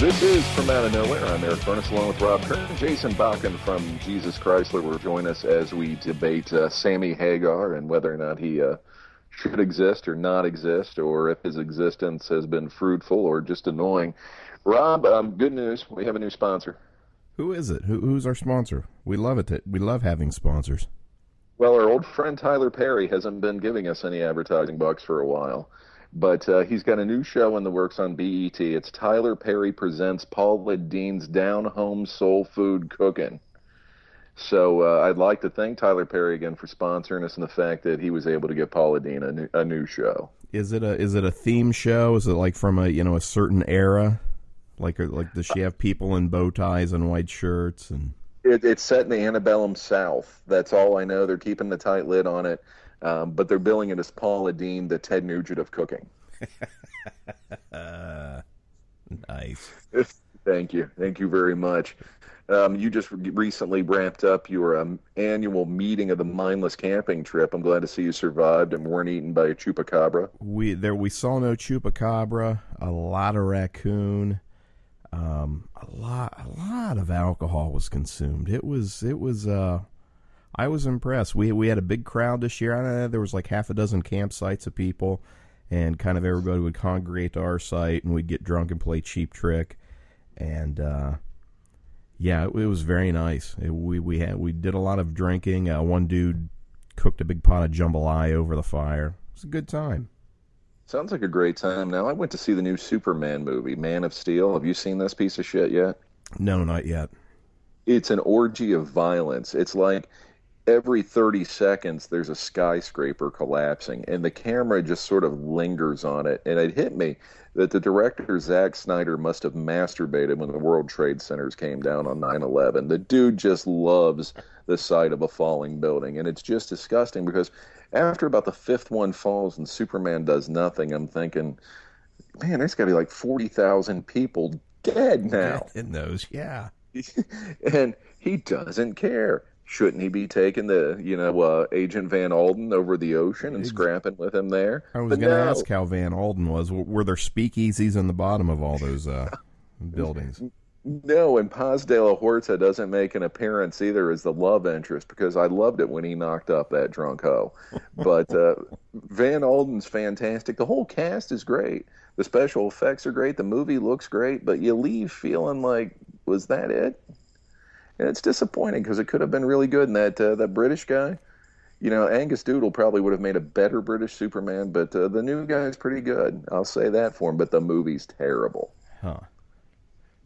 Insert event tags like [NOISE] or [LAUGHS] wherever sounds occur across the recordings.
This is From Out of Nowhere. I'm Eric Furniss along with Rob Kern. Jason Bakken from Jesus Chrysler will join us as we debate uh, Sammy Hagar and whether or not he uh, should exist or not exist, or if his existence has been fruitful or just annoying. Rob, um, good news. We have a new sponsor. Who is it? Who, who's our sponsor? We love it. We love having sponsors. Well, our old friend Tyler Perry hasn't been giving us any advertising bucks for a while. But uh, he's got a new show in the works on BET. It's Tyler Perry Presents Paula Deen's Down Home Soul Food Cooking. So uh, I'd like to thank Tyler Perry again for sponsoring us and the fact that he was able to get Paula Deen a new, a new show. Is it a is it a theme show? Is it like from a you know a certain era? Like like does she have people in bow ties and white shirts and? It, it's set in the antebellum South. That's all I know. They're keeping the tight lid on it. Um, but they're billing it as Paula Deen, the Ted Nugent of cooking. uh, [LAUGHS] nice. [LAUGHS] Thank you. Thank you very much. Um, you just recently wrapped up your um, annual meeting of the mindless camping trip. I'm glad to see you survived and weren't eaten by a chupacabra. We there we saw no chupacabra, a lot of raccoon, um, a lot a lot of alcohol was consumed. It was it was uh I was impressed. We we had a big crowd this year. I don't know, there was like half a dozen campsites of people, and kind of everybody would congregate to our site, and we'd get drunk and play cheap trick, and uh, yeah, it, it, was very nice. It, we we had we did a lot of drinking. Uh, one dude cooked a big pot of jambalaya over the fire. It was a good time. Sounds like a great time. Now I went to see the new Superman movie, Man of Steel. Have you seen this piece of shit yet? No, not yet. It's an orgy of violence. It's like every 30 seconds there's a skyscraper collapsing and the camera just sort of lingers on it. And it hit me that the director Zack Snyder must have masturbated when the World Trade Centers came down on 9/11 the dude just loves the sight of a falling building and it's just disgusting because after about the fifth one falls and Superman does nothing I'm thinking man there's got to be like 40,000 people dead now. In those yeah. [LAUGHS] And he doesn't care shouldn't he be taking the you know uh, Agent Van Alden over the ocean and scrapping with him there? I was going to no. ask how Van Alden was. Were there speakeasies in the bottom of all those uh, [LAUGHS] buildings? No, and Paz de la Huerta doesn't make an appearance either as the love interest because I loved it when he knocked up that drunk hoe. But uh, Van Alden's fantastic. The whole cast is great. The special effects are great. The movie looks great, but you leave feeling like, was that it? And it's disappointing because it could have been really good. And that uh, that British guy, you know, Angus Doodle probably would have made a better British Superman, but uh, the new guy is pretty good. I'll say that for him. But the movie's terrible. Huh.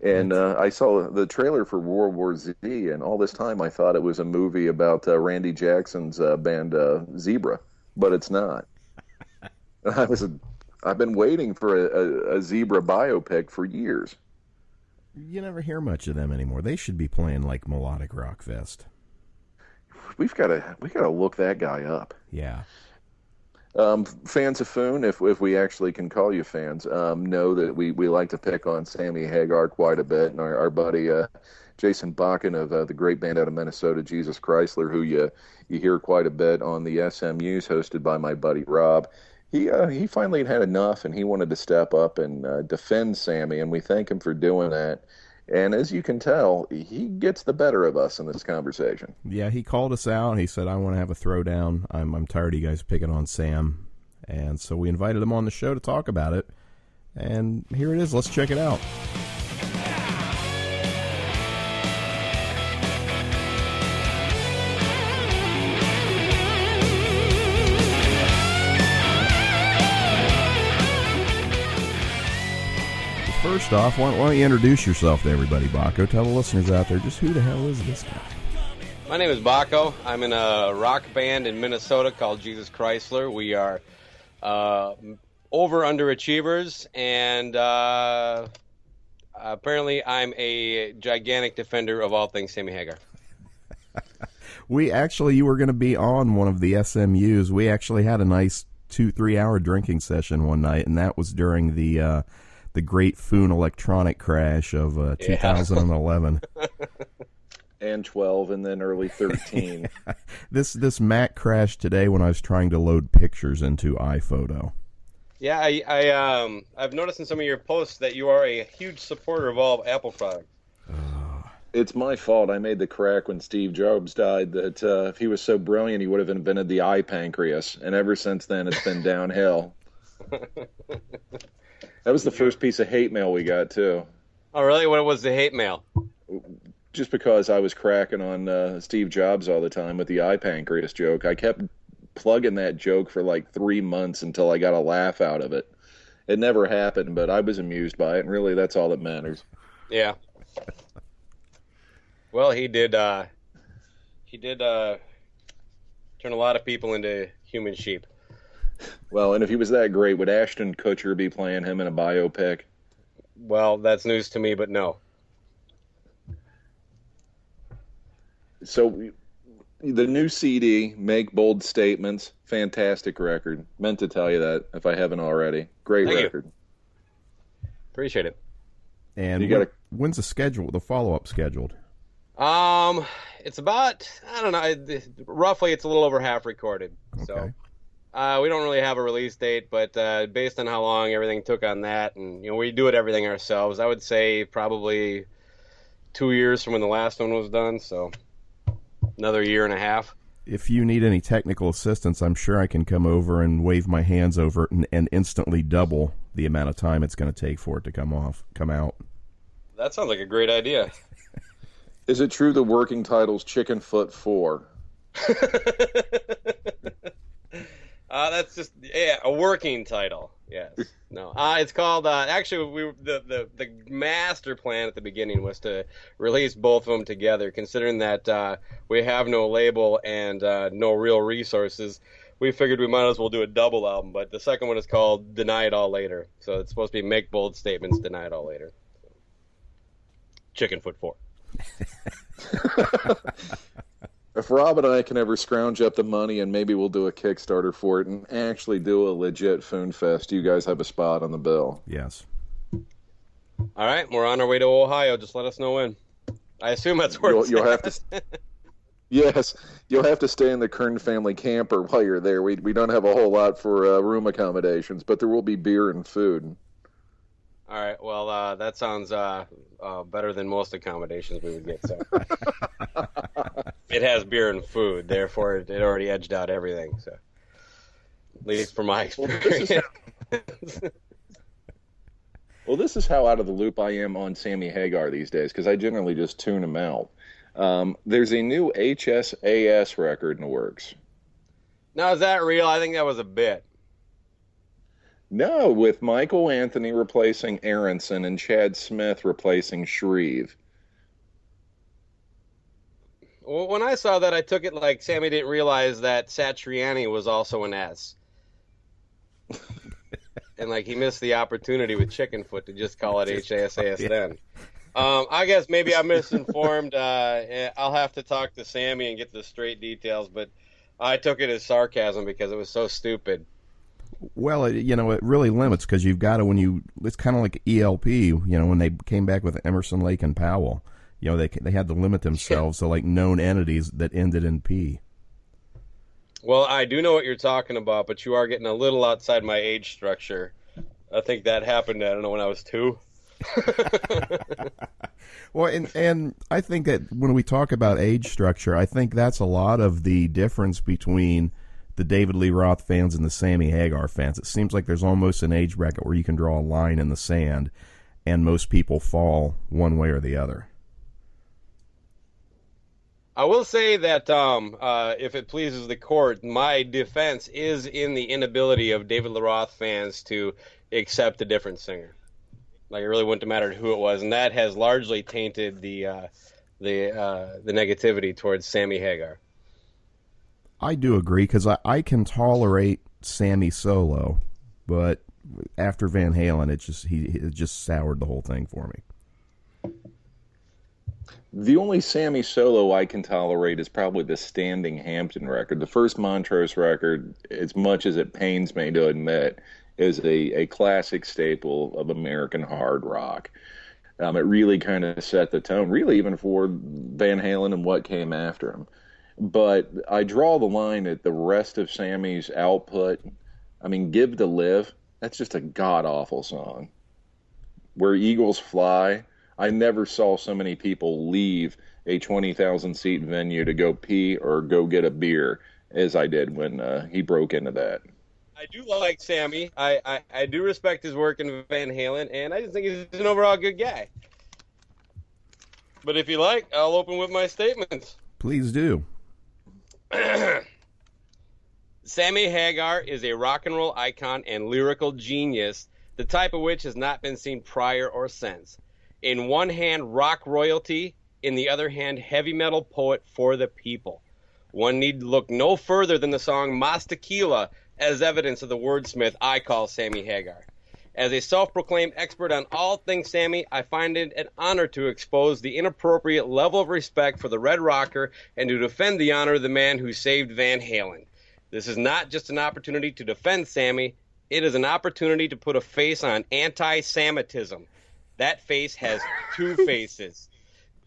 And uh, I saw the trailer for World War Z, and all this time I thought it was a movie about uh, Randy Jackson's uh, band uh, Zebra, but it's not. [LAUGHS] I was, I've been waiting for a, a, a Zebra biopic for years you never hear much of them anymore. They should be playing like melodic rock fest. We've got to we got to look that guy up. Yeah. Um, fans of Foon, if if we actually can call you fans, um, know that we, we like to pick on Sammy Hagar quite a bit, and our, our buddy uh, Jason Bakken of uh, the great band out of Minnesota, Jesus Chrysler, who you you hear quite a bit on the SMUs, hosted by my buddy Rob he uh, he finally had enough, and he wanted to step up and uh, defend Sammy, and we thank him for doing that. And as you can tell, he gets the better of us in this conversation. Yeah, he called us out. He said, "I want to have a throwdown. I'm I'm tired of you guys picking on Sam," and so we invited him on the show to talk about it. And here it is. Let's check it out. First off, why, why, don't you introduce yourself to everybody, Bakko? Tell the listeners out there just who the hell is this guy? My name is Bakko. I'm in a rock band in Minnesota called Jesus Chrysler. We are uh, over underachievers, and uh, apparently, I'm a gigantic defender of all things Sammy Hagar. [LAUGHS] we actually, you were going to be on one of the SMUs. We actually had a nice two, three hour drinking session one night, and that was during the uh, the great Foon electronic crash of uh, 2011. [LAUGHS] and 12 and then early 13. [LAUGHS] this this Mac crashed today when I was trying to load pictures into iPhoto. Yeah, I, I um I've noticed in some of your posts that you are a huge supporter of all Apple products. It's my fault. I made the crack when Steve Jobs died that uh, if he was so brilliant, he would have invented the eye pancreas. And ever since then, it's been downhill. [LAUGHS] that was the first piece of hate mail we got, too. Oh, really? What was the hate mail? Just because I was cracking on uh, Steve Jobs all the time with the eye pancreas joke. I kept plugging that joke for like three months until I got a laugh out of it. It never happened, but I was amused by it, and really, that's all that matters. Yeah. Well, he did. Uh, he did uh, turn a lot of people into human sheep. Well, and if he was that great, would Ashton Kutcher be playing him in a biopic? Well, that's news to me, but no. So the new CD, Make Bold Statements, fantastic record. Meant to tell you that if I haven't already. Great Thank record. You. Appreciate it. And you gotta, when's the schedule? The follow up scheduled? Um, it's about I don't know. Roughly, it's a little over half recorded. Okay. So. Uh, we don't really have a release date, but uh, based on how long everything took on that, and you know, we do it everything ourselves. I would say probably two years from when the last one was done. So another year and a half. If you need any technical assistance, I'm sure I can come over and wave my hands over it and, and instantly double the amount of time it's going to take for it to come off, come out. That sounds like a great idea. [LAUGHS] Is it true the working title's Chicken Foot Four? [LAUGHS] uh, that's just yeah, a working title. Yes. [LAUGHS] No. Uh, it's called. Uh, actually, we the, the the master plan at the beginning was to release both of them together. Considering that uh, we have no label and uh, no real resources, we figured we might as well do a double album. But the second one is called "Deny It All Later," so it's supposed to be "Make Bold Statements, Deny It All Later." Chicken Foot Four. [LAUGHS] [LAUGHS] if Rob and I can ever scrounge up the money and maybe we'll do a Kickstarter for it and actually do a legit Foon Fest, you guys have a spot on the bill. Yes. All right, we're on our way to Ohio. Just let us know when. I assume that's where you'll, you'll have to. yes, you'll have to stay in the Kern family camper while you're there. We we don't have a whole lot for uh, room accommodations, but there will be beer and food. All right. Well, uh, that sounds uh, uh, better than most accommodations we would get. So [LAUGHS] [LAUGHS] it has beer and food, therefore it, it, already edged out everything. So at least from my experience. [LAUGHS] well, this is how out of the loop I am on Sammy Hagar these days because I generally just tune him out. Um, there's a new HSAS record in the works. Now, is that real? I think that was a bit. No, with Michael Anthony replacing Aaronson and Chad Smith replacing Shrieve. Well, when I saw that, I took it like Sammy didn't realize that Satriani was also an S. [LAUGHS] and like he missed the opportunity with Chickenfoot to just call it HSAS yeah. then. Um, I guess maybe I'm misinformed. Uh, eh, I'll have to talk to Sammy and get the straight details, but I took it as sarcasm because it was so stupid. Well, it, you know, it really limits because you've got to when you. It's kind of like ELP. You know, when they came back with Emerson, Lake, and Powell. You know, they they had to limit themselves to like known entities that ended in P. Well, I do know what you're talking about, but you are getting a little outside my age structure. I think that happened. I don't know when I was two. [LAUGHS] well, and and I think that when we talk about age structure, I think that's a lot of the difference between the David Lee Roth fans and the Sammy Hagar fans. It seems like there's almost an age bracket where you can draw a line in the sand, and most people fall one way or the other. I will say that um, uh, if it pleases the court, my defense is in the inability of David Lee Roth fans to accept a different singer. Like it really wouldn't have mattered who it was, and that has largely tainted the uh, the uh, the negativity towards Sammy Hagar. I do agree because I, I can tolerate Sammy solo, but after Van Halen, it just he it just soured the whole thing for me. The only Sammy solo I can tolerate is probably the Standing Hampton record. The first Montrose record, as much as it pains me to admit, is a, a classic staple of American hard rock. Um, it really kind of set the tone, really, even for Van Halen and what came after him. But I draw the line at the rest of Sammy's output. I mean, Give to Live, that's just a god awful song. Where Eagles Fly, I never saw so many people leave a 20,000 seat venue to go pee or go get a beer as I did when uh, he broke into that. I do like Sammy. I, I, I do respect his work in Van Halen, and I just think he's an overall good guy. But if you like, I'll open with my statements. Please do. [CLEARS THROAT] Sammy Hagar is a rock and roll icon and lyrical genius, the type of which has not been seen prior or since. In one hand, rock royalty, in the other hand, heavy metal poet for the people. One need look no further than the song Mas Tequila as evidence of the wordsmith I call Sammy Hagar. As a self proclaimed expert on all things Sammy, I find it an honor to expose the inappropriate level of respect for the Red Rocker and to defend the honor of the man who saved Van Halen. This is not just an opportunity to defend Sammy, it is an opportunity to put a face on anti Semitism. That face has two [LAUGHS] faces.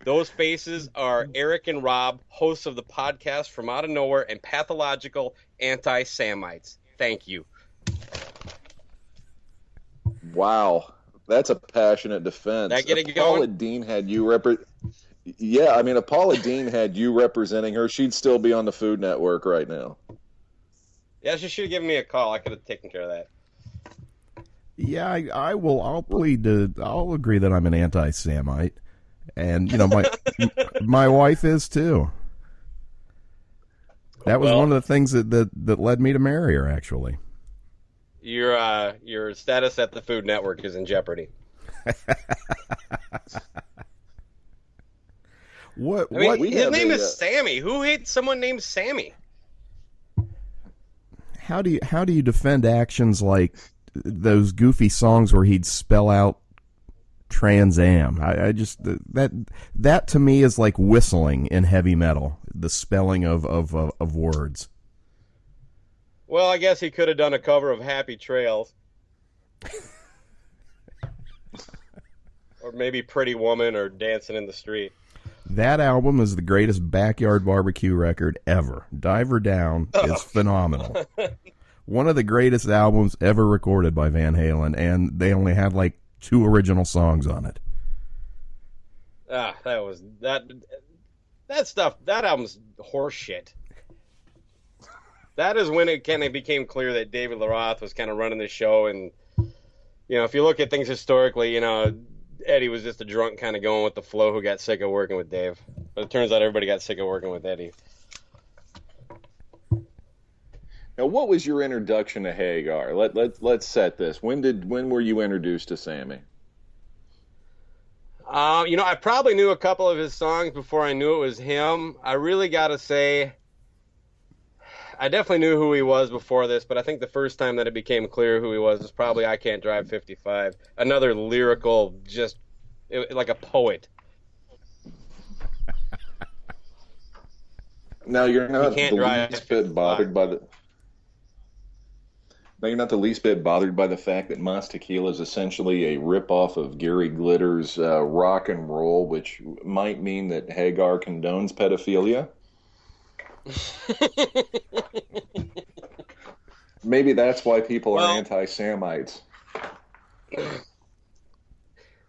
Those faces are Eric and Rob, hosts of the podcast From Out of Nowhere and Pathological Anti Samites. Thank you. Wow, that's a passionate defense. That get it if Paula going? Deen had you repre- Yeah, I mean, if Paula Deen had you representing her, she'd still be on the Food Network right now. Yeah, she should have given me a call. I could have taken care of that. Yeah, I, I will. I'll plead to. I'll agree that I'm an anti-Samite, and you know my my wife is too. That was Well- one of the things that, that that led me to marry her. Actually, Your uh, your status at the Food Network is in jeopardy. [LAUGHS] what I mean, what his name is Sammy. Who hates someone named Sammy? how do you how do you defend actions like those goofy songs where he'd spell out Trans Am? I, I just that that to me is like whistling in heavy metal. The spelling of of of, of words. Well, I guess he could have done a cover of Happy Trails. [LAUGHS] or maybe Pretty Woman or Dancing in the Street. That album is the greatest backyard barbecue record ever. Diver Down [LAUGHS] oh. is phenomenal. [LAUGHS] One of the greatest albums ever recorded by Van Halen, and they only had like two original songs on it. Ah, that was that that stuff. That album's horseshit. That is when it kind of became clear that David Lee Roth was kind of running the show, and you know, if you look at things historically, you know, Eddie was just a drunk kind of going with the flow who got sick of working with Dave. But it turns out everybody got sick of working with Eddie. Now, what was your introduction to Hagar? Let let let's set this. When did when were you introduced to Sammy? Um, you know, I probably knew a couple of his songs before I knew it was him. I really got to say, I definitely knew who he was before this, but I think the first time that it became clear who he was was probably I Can't Drive 55. Another lyrical, just it, like a poet. Now you're not can't the drive least bit bothered by the. Now you're not the least bit bothered by the fact that Mas Tequila is essentially a ripoff of Gary Glitter's uh, rock and roll, which might mean that Hagar condones pedophilia. [LAUGHS] Maybe that's why people Well- are anti-Samites.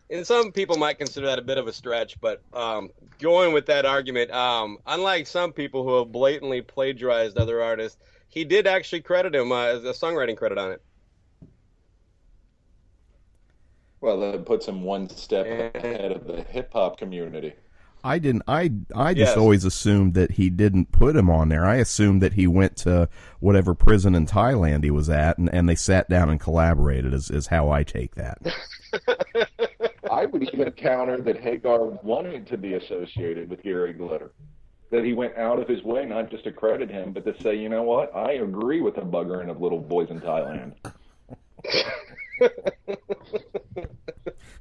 And some people might consider that a bit of a stretch, but um, going with that argument, um, unlike some people who have blatantly plagiarized other artists, he did actually credit him uh, as a songwriting credit on it. Well, that puts him one step ahead of the hip hop community. I didn't. I I just Yes. always assumed that he didn't put him on there. I assumed that he went to whatever prison in Thailand he was at, and, and they sat down and collaborated. Is is how I take that. [LAUGHS] I would even counter that Hagar wanted to be associated with Gary Glitter. That he went out of his way not just to credit him, but to say, you know what, I agree with the buggering of little boys in Thailand. [LAUGHS]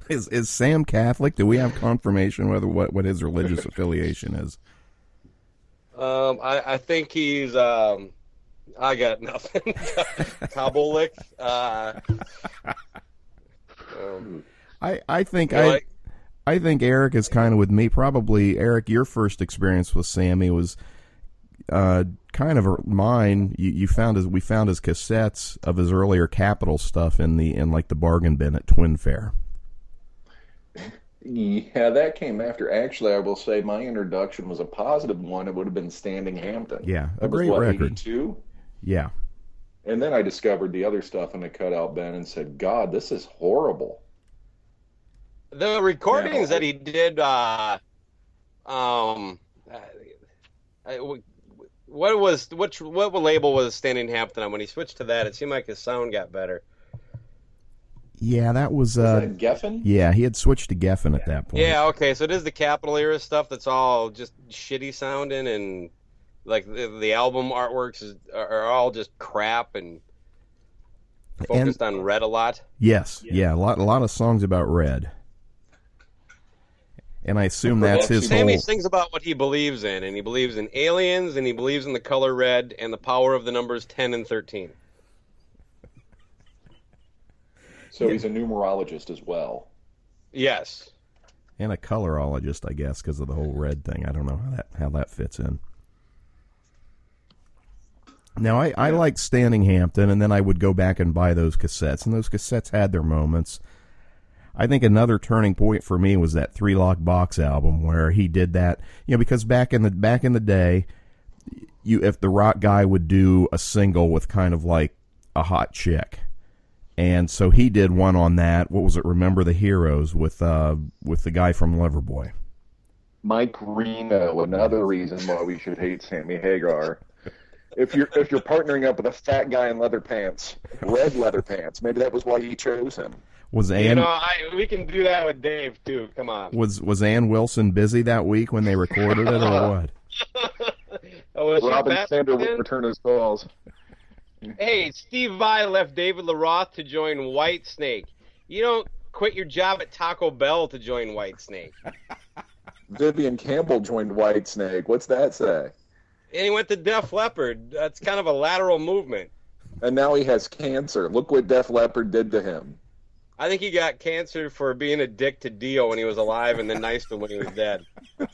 Is is Sam Catholic? Do we have confirmation whether what, what his religious [LAUGHS] affiliation is? Um, I, I think he's. Um, I got nothing. [LAUGHS] Kabbalic. Uh, um, I, I think I like- I think Eric is kind of with me. Probably Eric, your first experience with Sammy was uh, kind of mine. You, you found his we found his cassettes of his earlier Capitol stuff in the in like the bargain bin at Twin Fair. Yeah, that came after. Actually, I will say my introduction was a positive one. It would have been Standing Hampton. Yeah, a That was, great what, record. 82? Yeah, And then I discovered the other stuff in the cutout bin and said, God, this is horrible. The recordings that he did. Uh, um, uh, what was which what label was Standing Hampton on? When he switched to that, it seemed like his sound got better. yeah, that was. Is Uh, that Geffen? yeah, he had switched to Geffen at that point. Yeah, okay, so it is the Capitol era stuff that's all just shitty sounding and like the, the album artworks is, are, are all just crap and focused on red a lot. Yes, yeah, a lot a lot of songs about red. And I assume that's his Sammy whole. sings about what he believes in, and he believes in aliens, and he believes in the color red and the power of the numbers ten and thirteen. So he's a numerologist as well. Yes. and a colorologist, I guess, because of the whole red thing. I don't know how that how that fits in. Now I, I liked Standing Hampton, and then I would go back and buy those cassettes, and those cassettes had their moments. I think another turning point for me was that Three Lock Box album where he did that. You know, because back in the back in the day, you if the rock guy would do a single with kind of like a hot chick, and so he did one on that. What was it? Remember the Heroes with uh with the guy from Loverboy. Mike Reno, another reason why we should hate Sammy Hagar. If you're if you're partnering up with a fat guy in leather pants, red leather pants, maybe that was why he chose him. Was You Ann know, I, we can do that with Dave too. Come on. was was Ann Wilson busy that week when they recorded it or [LAUGHS] what? Oh, Robin Zander then? will return his calls. Hey, Steve Vai left David Lee Roth to join Whitesnake. You don't quit your job at Taco Bell to join Whitesnake. Vivian Campbell joined Whitesnake. What's that say? And he went to Def Leppard. That's kind of a lateral movement. And now he has cancer. Look what Def Leppard did to him. I think he got cancer for being a dick to Dio when he was alive and then nice to him when he was dead. [LAUGHS]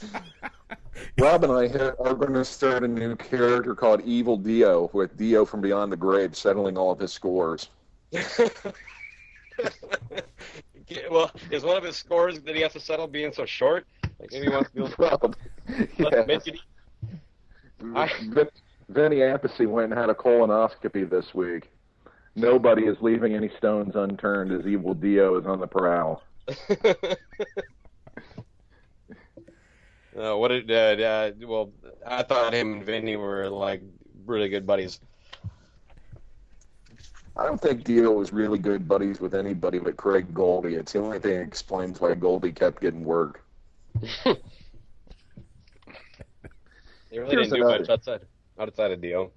Rob and I are going to start a new character called Evil Dio, with Dio from Beyond the Grave settling all of his scores. [LAUGHS] well, is one of his scores that he has to settle being so short? Like maybe he wants to be Rob, [LAUGHS] yeah. I- Vinny Appice went and had a colonoscopy this week. Nobody is leaving any stones unturned as Evil Dio is on the prowl. Uh, what did uh, uh, well? I thought him and Vinny were like really good buddies. I don't think Dio was really good buddies with anybody but Craig Goldy. It's the only thing that explains why Goldy kept getting work. [LAUGHS] They really Here's didn't do another- much outside outside of Dio.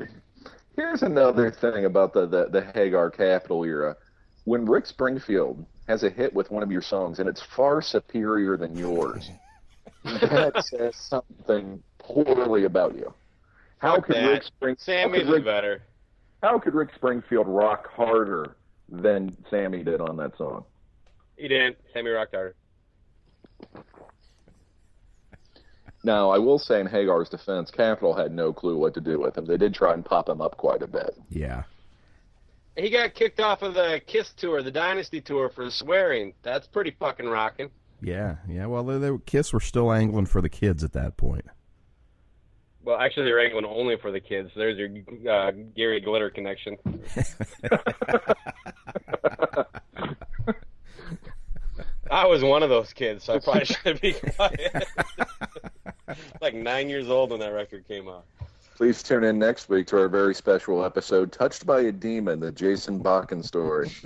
[LAUGHS] Here's another thing about the, the, the Hagar Capital era. When Rick Springfield has a hit with one of your songs and it's far superior than yours, that [LAUGHS] says something poorly about you. How Fuck could that. Rick Spring, how Sammy's Rick, better. how could Rick Springfield rock harder than Sammy did on that song? He didn't. Sammy rocked harder. Now, I will say in Hagar's defense, Capitol had no clue what to do with him. They did try and pop him up quite a bit. Yeah. He got kicked off of the Kiss tour, the Dynasty tour, for swearing. That's pretty fucking rocking. Yeah, yeah. Well, they, they, Kiss were still angling for the kids at that point. Well, actually, they're angling only for the kids. There's your uh, Gary Glitter connection. [LAUGHS] [LAUGHS] I was one of those kids, so I probably [LAUGHS] should be quiet. [LAUGHS] like nine years old when that record came out. Please tune in next week to our very special episode, Touched by a Demon, the Jason Bakken story. [LAUGHS]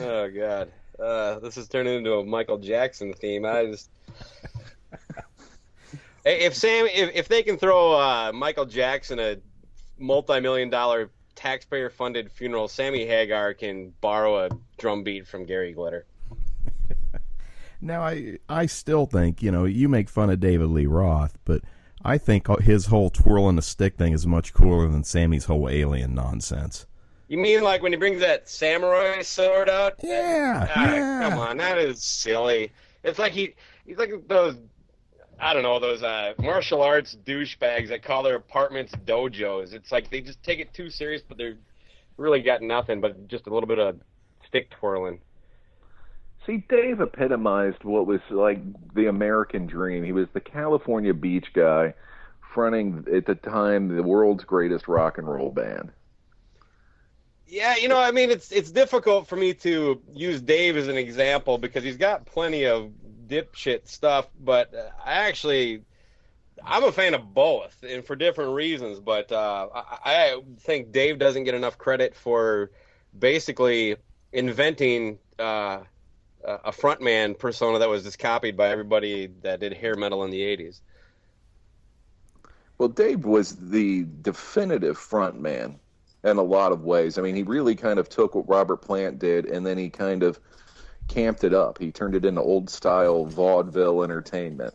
Oh God, uh, this is turning into a Michael Jackson theme. I just [LAUGHS] Hey, if Sam, if, if they can throw uh, Michael Jackson a multi-million dollar taxpayer-funded funeral, Sammy Hagar can borrow a drum beat from Gary Glitter. Now, I I still think you know you make fun of David Lee Roth, but I think his whole twirling the stick thing is much cooler than Sammy's whole alien nonsense. You mean like when he brings that samurai sword out? Yeah, Ah, yeah. Come on, that is silly. It's like he he's like those I don't know those uh, martial arts douchebags that call their apartments dojos. It's like they just take it too serious, but they're really got nothing but just a little bit of stick twirling. See, Dave epitomized what was like the American dream. He was the California beach guy fronting at the time the world's greatest rock and roll band. Yeah, you know, I mean, it's it's difficult for me to use Dave as an example because he's got plenty of dipshit stuff, but uh, I actually I'm a fan of both, and for different reasons. But uh, I, I think Dave doesn't get enough credit for basically inventing uh, a frontman persona that was just copied by everybody that did hair metal in the '80s. Well, Dave was the definitive frontman in a lot of ways. I mean, he really kind of took what Robert Plant did and then he kind of camped it up. He turned it into old style vaudeville entertainment.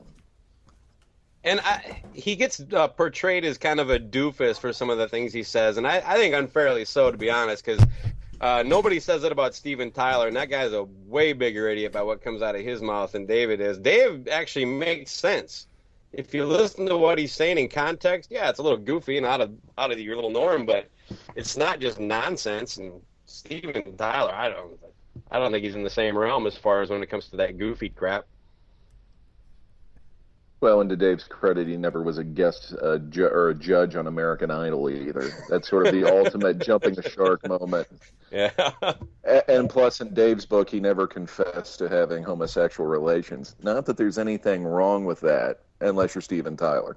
And I, he gets uh, portrayed as kind of a doofus for some of the things he says, and I, I think unfairly so, to be honest, because uh, nobody says it about Steven Tyler, and that guy's a way bigger idiot by what comes out of his mouth than David is. Dave actually makes sense. If you listen to what he's saying in context, yeah, it's a little goofy and out of out of your little norm, but it's not just nonsense. And Steven Tyler, I don't, I don't think he's in the same realm as far as when it comes to that goofy crap. Well, and to Dave's credit, he never was a guest uh, ju- or a judge on American Idol either. That's sort of the [LAUGHS] ultimate jumping the shark moment. Yeah. A- And plus, in Dave's book, he never confessed to having homosexual relations. Not that there's anything wrong with that, unless you're Steven Tyler.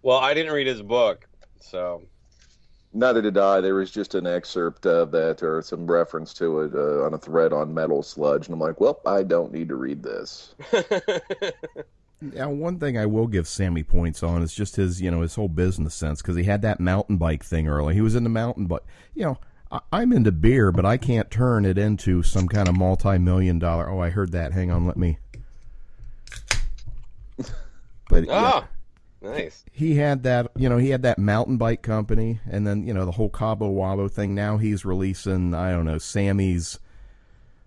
well, I didn't read his book, so Neither did I. There was just an excerpt of that or some reference to it uh, on a thread on Metal Sludge, and I'm like, well, I don't need to read this. [LAUGHS] Now, one thing I will give Sammy points on is just his, you know, his whole business sense because he had that mountain bike thing early. He was into mountain bike. You know, I, I'm into beer, but I can't turn it into some kind of multi-million dollar. Oh, I heard that. Hang on, let me. But yeah, oh, nice. he had that, you know, he had that mountain bike company, and then you know the whole Cabo Wabo thing. Now he's releasing, I don't know, Sammy's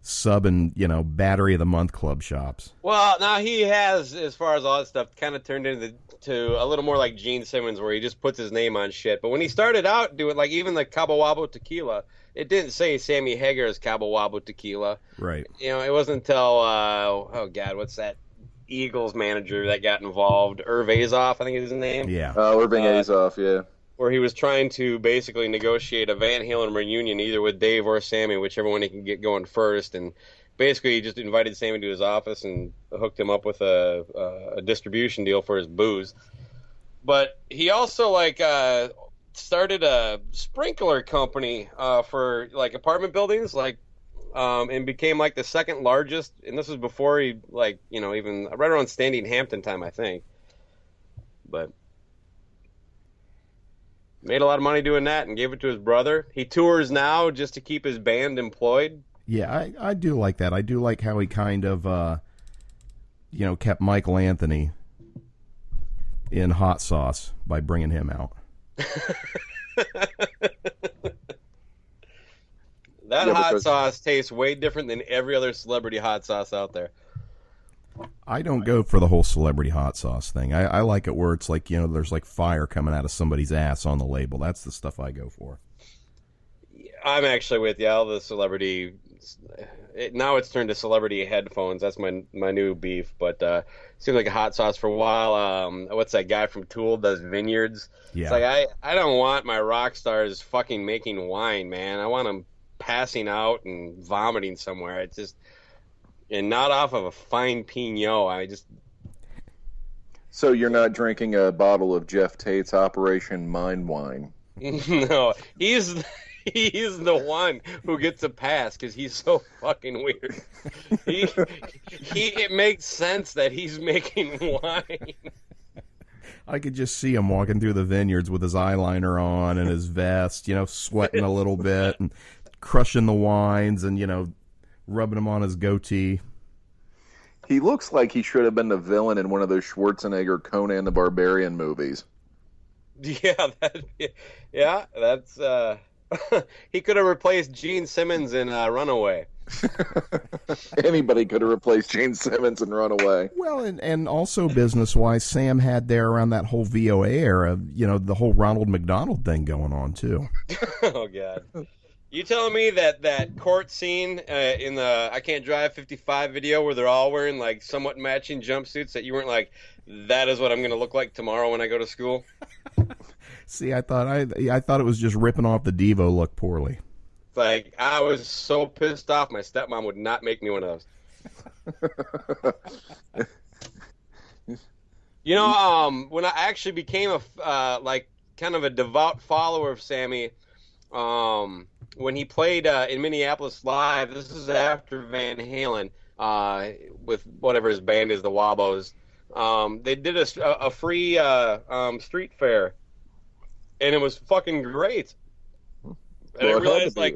sub and you know battery of the month club shops. Well, now he has, as far as all that stuff, kind of turned into to a little more like Gene Simmons, where he just puts his name on shit. But when he started out doing like even the Cabo Wabo tequila, it didn't say Sammy Hagar's Cabo Wabo tequila. Right. You know, it wasn't until uh, oh god, what's that Eagles manager that got involved? Irv Azoff, I think is his name. Yeah. Uh, Irving Uh, Azoff, yeah. Where he was trying to basically negotiate a Van Halen reunion either with Dave or Sammy, whichever one he can get going first. And basically, he just invited Sammy to his office and hooked him up with a, a, distribution deal for his booze. But he also like uh, started a sprinkler company uh, for like apartment buildings, like. Um, and became like the second largest, and this was before he like you know even right around Standing Hampton time, I think. But made a lot of money doing that and gave it to his brother. He tours now just to keep his band employed. Yeah, I, I do like that. I do like how he kind of, uh, you know, kept Michael Anthony in hot sauce by bringing him out. [LAUGHS] That Yeah, hot because- sauce tastes way different than every other celebrity hot sauce out there. I don't go for the whole celebrity hot sauce thing. I, I like it where it's like, you know, there's like fire coming out of somebody's ass on the label. That's the stuff I go for. I'm actually with you. All the celebrity. It, now it's turned to celebrity headphones. That's my my new beef. But uh, seemed like a hot sauce for a while. Um, what's that guy from Tool does vineyards? Yeah. It's like I I don't want my rock stars fucking making wine, man. I want them passing out and vomiting somewhere. It's just and not off of a fine pinot. I just So you're not drinking a bottle of Geoff Tate's Operation Mind Wine. [LAUGHS] no. He's he's the one who gets a pass because he's so fucking weird. He, he, it makes sense that he's making wine. I could just see him walking through the vineyards with his eyeliner on and his vest, you know, sweating a little bit and crushing the wines and, you know, rubbing him on his goatee. He looks like he should have been the villain in one of those Schwarzenegger Conan the Barbarian movies. [LAUGHS] Yeah, that, yeah, that's uh, [LAUGHS] he could have replaced Gene Simmons in uh, Runaway. [LAUGHS] Anybody could have replaced Gene Simmons and run away. Well, and, and also business wise, Sam had there around that whole VOA era, you know, the whole Ronald McDonald thing going on too. oh God. You telling me that that court scene uh, in the I Can't Drive 55 video where they're all wearing like somewhat matching jumpsuits that you weren't like, that is what I'm going to look like tomorrow when I go to school? [LAUGHS] See, I thought I I thought it was just ripping off the Devo look poorly. Like I was so pissed off. My stepmom would not make me one of those. [LAUGHS] you know, um, when I actually became a uh, like kind of a devout follower of Sammy, um, when he played uh, in Minneapolis live, this is after Van Halen uh, with whatever his band is, the Wabos. Um, they did a, a free uh, um, street fair, and it was fucking great. And Well, it realized, like,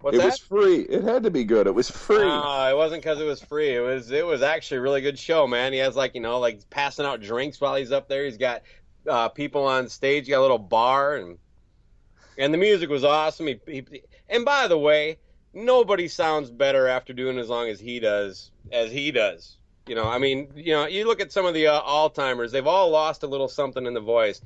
what's it that? was free. It had to be good. It was free. No, it wasn't because it was free. It was it was actually a really good show, man. He has like you know like passing out drinks while he's up there. He's got uh, people on stage. He got a little bar and and the music was awesome. He, he and by the way, nobody sounds better after doing as long as he does as he does. You know, I mean, you know, you look at some of the uh, all timers; they've all lost a little something in the voice.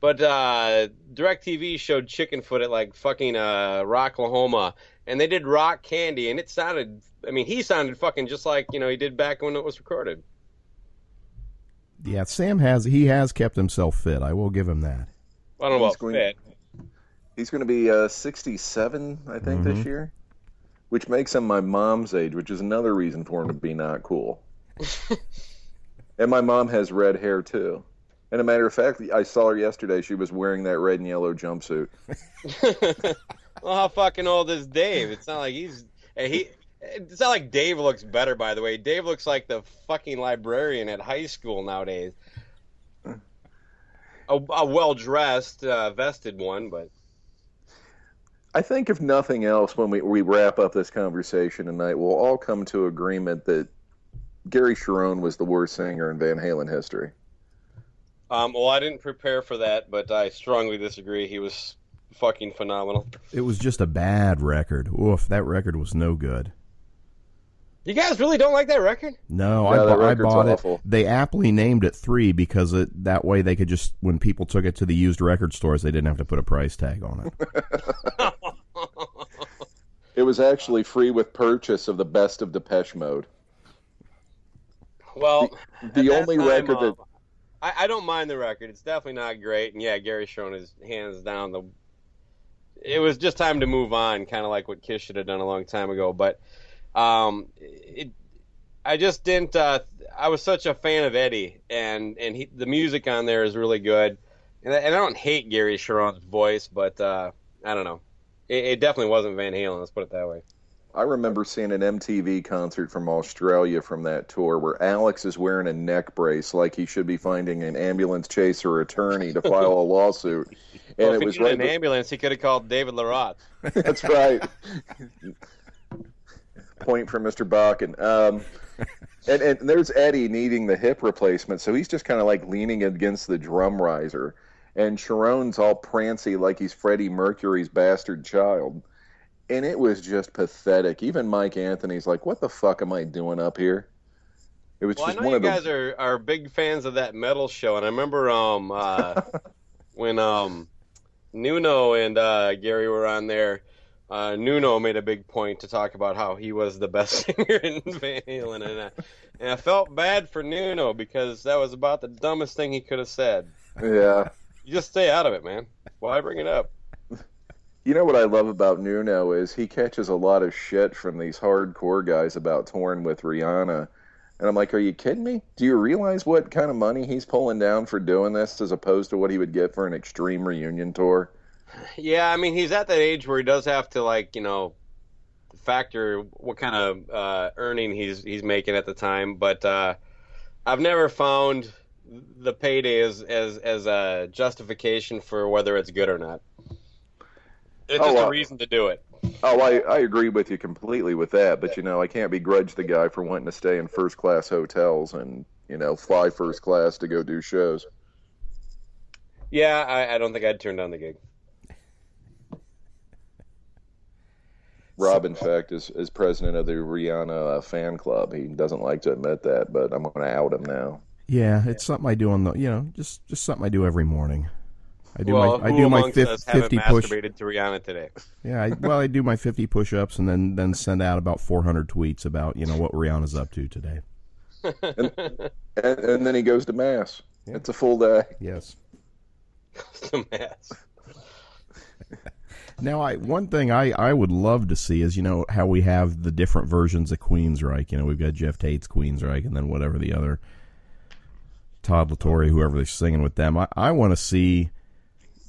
But uh, DirecTV showed Chickenfoot at like fucking uh, Rocklahoma, and they did Rock Candy, and it sounded. I mean, he sounded fucking just like you know he did back when it was recorded. Yeah, Sam has he has kept himself fit. I will give him that. I don't know He's about going- fit. He's going to be uh, 67, I think, this year, which makes him my mom's age, which is another reason for him to be not cool. [LAUGHS] and my mom has red hair too. And a matter of fact, I saw her yesterday. She was wearing that red and yellow jumpsuit. [LAUGHS] well, how fucking old is Dave? It's not like he's he. It's not like Dave looks better, by the way. Dave looks like the fucking librarian at high school nowadays. A, a well dressed, uh, vested one, but I think, if nothing else, when we, we wrap up this conversation tonight, we'll all come to agreement that Gary Cherone was the worst singer in Van Halen history. um, well, I didn't prepare for that, but I strongly disagree. He was fucking phenomenal. It was just a bad record. Oof, that record was no good. You guys really don't like that record? No, No, I, that bu- I bought awful. it. They aptly named it three because it, that way they could just when people took it to the used record stores, they didn't have to put a price tag on it. [LAUGHS] It was actually free with purchase of the best of Depeche Mode. Well, The at that only time, record that um, I, I don't mind the record. It's definitely not great, and yeah, Gary Cherone is hands down the. It was just time to move on, kind of like what Kiss should have done a long time ago. But um, it, I just didn't. Uh, I was such a fan of Eddie, and and he, the music on there is really good. And I, and I don't hate Gary Cherone's voice, but uh, I don't know. It, it definitely wasn't Van Halen. Let's put it that way. I remember seeing an MTV concert from Australia from that tour where Alex is wearing a neck brace like he should be finding an ambulance chaser attorney to file a lawsuit. [LAUGHS] And well, it if was he right. an ambulance, he could have called David Lee Roth. [LAUGHS] That's right. [LAUGHS] Point for Mr. Bakken. Um, [LAUGHS] and, and there's Eddie needing the hip replacement, so he's just kind of like leaning against the drum riser. And Cherone's all prancy like he's Freddie Mercury's bastard child. And it was just pathetic. Even Mike Anthony's like, what the fuck am I doing up here? It was Well, I just know one you of the. guys are, are big fans of that metal show, and I remember um uh, [LAUGHS] when um Nuno and uh, Gary were on there. Uh, Nuno made a big point to talk about how he was the best [LAUGHS] singer in Van Halen, and I, and I felt bad for Nuno because that was about the dumbest thing he could have said. Yeah. You just stay out of it, man. Why bring it up? You know what I love about Nuno is he catches a lot of shit from these hardcore guys about touring with Rihanna. And I'm like, are you kidding me? Do you realize what kind of money he's pulling down for doing this as opposed to what he would get for an extreme reunion tour? Yeah, I mean he's at that age where he does have to like you know factor what kind of uh, earning he's he's making at the time. But uh, I've never found the payday as as as a justification for whether it's good or not. It's Oh, just a reason to do it. Oh, I, I agree with you completely with that, but you know, I can't begrudge the guy for wanting to stay in first class hotels and, you know, fly first class to go do shows. Yeah, I, I don't think I'd turn down the gig. Rob, in fact, is, is president of the Rihanna uh, fan club. He doesn't like to admit that, but I'm going to out him now. Yeah, it's something I do on the you know just just something I do every morning. I do well, my I do my amongst fif- us haven't fifty push. masturbated to Rihanna today? [LAUGHS] Yeah, I, well, I do my fifty push-ups and then then send out about four hundred tweets about you know what Rihanna's up to today. And, and then he goes to mass. It's a full day. Yes. It's a mess. Now, I one thing I, I would love to see is you know how we have the different versions of Queensryche. You know, we've got Geoff Tate's Queensryche, and then whatever the other Todd La Torre, whoever they're singing with them. I, I want to see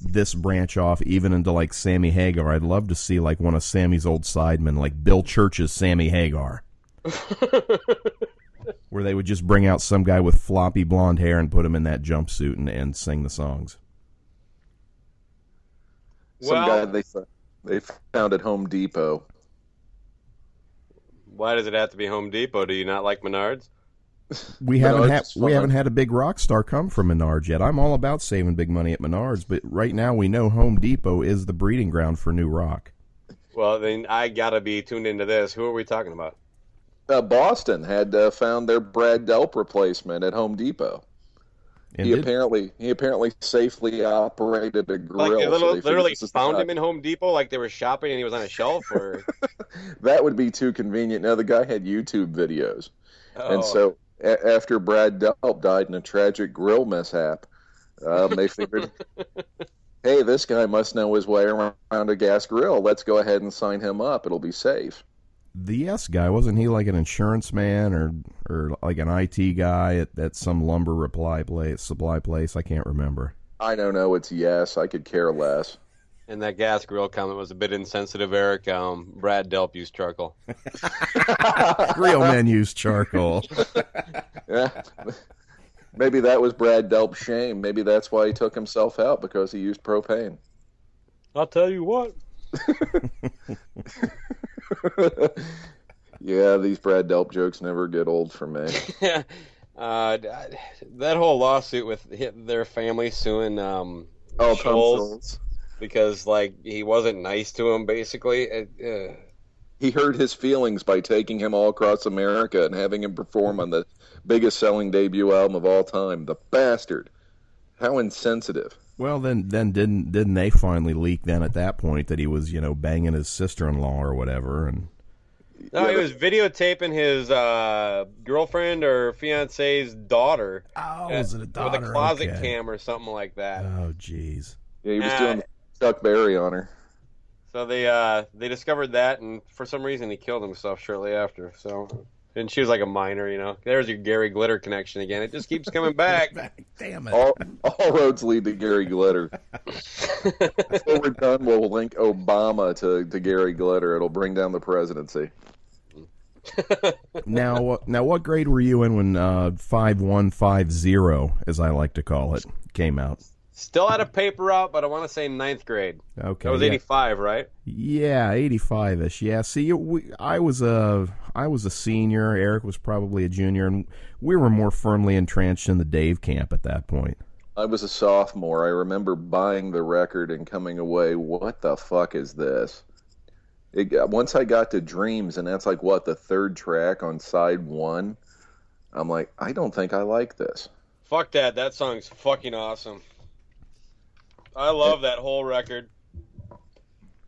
this branch off even into like Sammy Hagar. I'd love to see like one of Sammy's old sidemen, like Bill Church's Sammy Hagar, [LAUGHS] where they would just bring out some guy with floppy blonde hair and put him in that jumpsuit and, and sing the songs. Some Well- guy they they found at Home Depot. Why does it have to be Home Depot? Do you not like Menards? [LAUGHS] We haven't had we fine. haven't had a big rock star come from Menards yet. I'm all about saving big money at Menards, but right now we know Home Depot is the breeding ground for new rock. Well, then I gotta be tuned into this. Who are we talking about? Uh, Boston had uh, found their Brad Delp replacement at Home Depot. And he apparently he apparently safely operated a grill. Like they so literally, they literally this is the found him in Home Depot, like they were shopping and he was on a shelf, or [LAUGHS] That would be too convenient. Now the guy had YouTube videos, Oh. and so a- after Brad Delp died in a tragic grill mishap, um, they figured, [LAUGHS] hey, this guy must know his way around a gas grill. Let's go ahead and sign him up. It'll be safe. The yes guy wasn't he like an insurance man or or like an IT guy at, at some lumber reply place supply place? I can't remember. I don't know. It's yes. I could care less. and that gas grill comment was a bit insensitive, Eric. Um, Brad Delp used charcoal. [LAUGHS] [LAUGHS] Real men use charcoal. Yeah. [LAUGHS] Maybe that was Brad Delp's shame. Maybe that's why he took himself out because he used propane. I'll tell you what. [LAUGHS] yeah, these Brad Delp jokes never get old for me. [LAUGHS] uh, that whole lawsuit with hit their family suing um, Oh, Scholz because like he wasn't nice to him, basically. It, uh, He hurt his feelings by taking him all across America and having him perform on the biggest selling debut album of all time. The bastard. How insensitive. Well, then then didn't didn't they finally leak then at that point that he was you know banging his sister in law or whatever and no, he was videotaping his uh, girlfriend or fiance's daughter oh uh, with a closet cam or something like that. Oh, jeez. Yeah, he was Uh, doing Chuck Berry on her. So they uh, they discovered that, and for some reason he killed himself shortly after. So, and she was like a minor, you know. There's your Gary Glitter connection again. It just keeps coming back. [LAUGHS] Damn it. All, all roads lead to Gary Glitter. [LAUGHS] Before we're done, we'll link Obama to, to Gary Glitter. It'll bring down the presidency. [LAUGHS] now, what- now, what grade were you in when uh, five one five zero, as I like to call it, came out? Still had a paper out, but I want to say ninth grade. Okay, That was yeah. 85, right? Yeah, eighty-five ish. Yeah. See, we, I was a I was a senior. Eric was probably a junior, and we were more firmly entrenched in the Dave camp at that point. I was a sophomore. I remember buying the record and coming away, what the fuck is this? It, got- once I got to Dreams, and that's like, what, the third track on side one? I'm like, I don't think I like this. Fuck that. That song's fucking awesome. I love that whole record.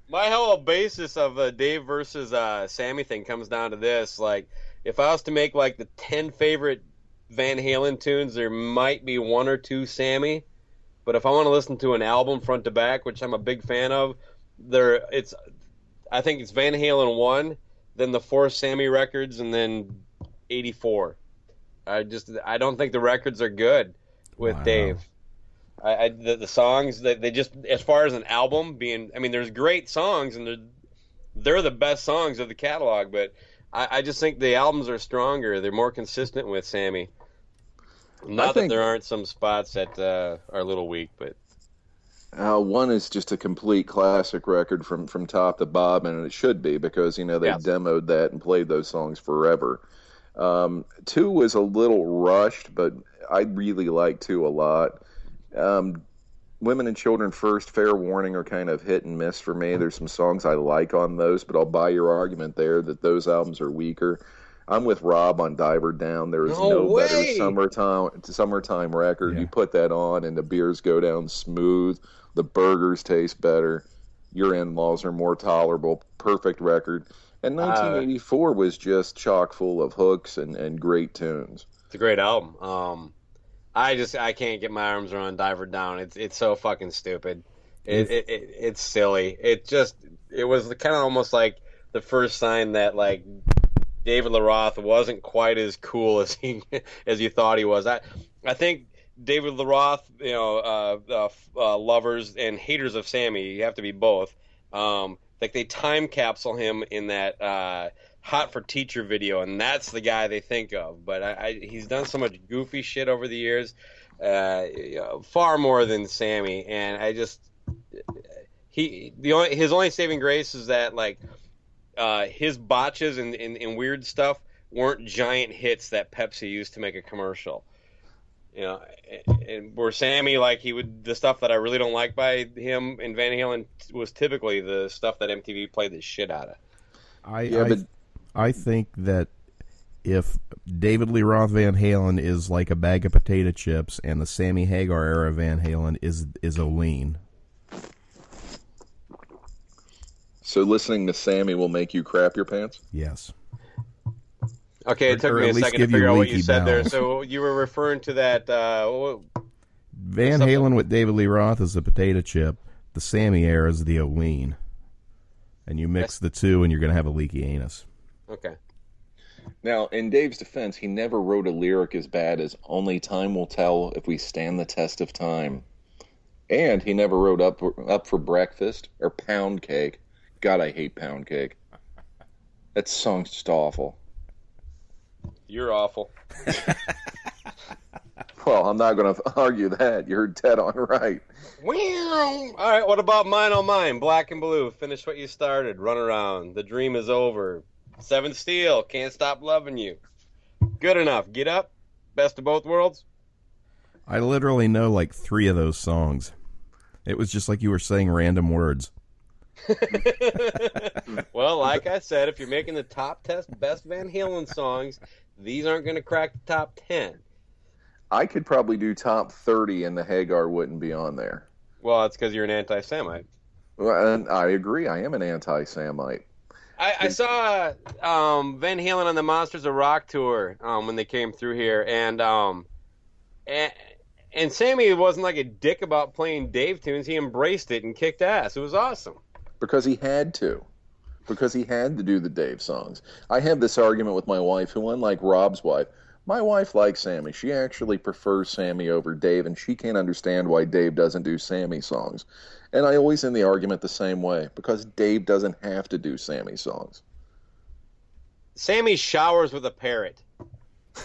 My whole basis of a Dave versus uh, Sammy thing comes down to this: like, if I was to make like the ten favorite Van Halen tunes, there might be one or two Sammy. But if I want to listen to an album front to back, which I'm a big fan of, there it's I think it's Van Halen one, then the four Sammy records, and then '84. I just I don't think the records are good with Wow. Dave. I, I the, the songs that they just as far as an album being, I mean, there's great songs and they're they're the best songs of the catalog, but I, I just think the albums are stronger. They're more consistent with Sammy. Not think- that there aren't some spots that uh, are a little weak, but Uh, one is just a complete classic record from from top to bottom, and it should be because you know they Yes. demoed that and played those songs forever. Um, two was a little rushed, but I really like two a lot. Um, Women and Children First, Fair Warning are kind of hit and miss for me. There's some songs I like on those, but I'll buy your argument there that those albums are weaker. I'm with Rob on Diver Down. There is No no, better summertime summertime record. Yeah. You put that on, and the beers go down smooth. The burgers taste better. Your in-laws are more tolerable. Perfect record. And 1984 was just chock full of hooks and, and great tunes. it's a great album. Um, I just I can't get my arms around Diver Down. It's it's so fucking stupid. It, it, it it's silly. It just it was kind of almost like the first sign that like David Lee Roth wasn't quite as cool as he [LAUGHS] as you thought he was. I I think David Lee Roth, you know, uh, uh, uh, lovers and haters of Sammy, you have to be both. Um, like they time capsule him in that uh, "Hot for Teacher" video, and that's the guy they think of. But I, I, he's done so much goofy shit over the years, uh, far more than Sammy. And I just he the only his only saving grace is that like uh, his botches and, and, and weird stuff weren't giant hits that Pepsi used to make a commercial. You know, and- and where Sammy like he would the stuff that I really don't like by him and Van Halen was typically the stuff that MTV played the shit out of. I Yeah, I, but- I think that if David Lee Roth Van Halen is like a bag of potato chips, and the Sammy Hagar era Van Halen is is a lean. So listening to Sammy will make you crap your pants? Yes. Okay, it took or me a second to figure out what you leaky said there. So you were referring to that. Uh, what- Van Something- Halen with David Lee Roth is the potato chip. The Sammy era is the Olean. And you mix the two, and you're going to have a leaky anus. Okay. Now, in Dave's defense, he never wrote a lyric as bad as "Only time will tell if we stand the test of time," and he never wrote "Up Up for Breakfast" or "Pound Cake." God, I hate "Pound Cake." That song's just awful. You're awful. [LAUGHS] Well, I'm not going to argue that. You're dead on right. All right, what about mine on mine? Black and blue. Finish what you started. Run around. The dream is over. Seventh Seal. Can't stop loving you. Good enough. Get up. Best of both worlds. I literally know like three of those songs. It was just like you were saying random words. [LAUGHS] well, like I said, if you're making the top test best Van Halen songs, these aren't going to crack the top ten. I could probably do top 30, and the Hagar wouldn't be on there. Well, that's because you're an anti-Semite. Well, and I agree. I am an anti-Samite. I, I saw um, Van Halen on the Monsters of Rock tour um, when they came through here, and um, and, and Sammy wasn't like a dick about playing Dave tunes. He embraced it and kicked ass. It was awesome. because he had to because he had to do the dave songs i have this argument with my wife who unlike rob's wife my wife likes sammy she actually prefers sammy over dave and she can't understand why dave doesn't do sammy songs and i always end the argument the same way because dave doesn't have to do sammy songs Sammy showers with a parrot. [LAUGHS]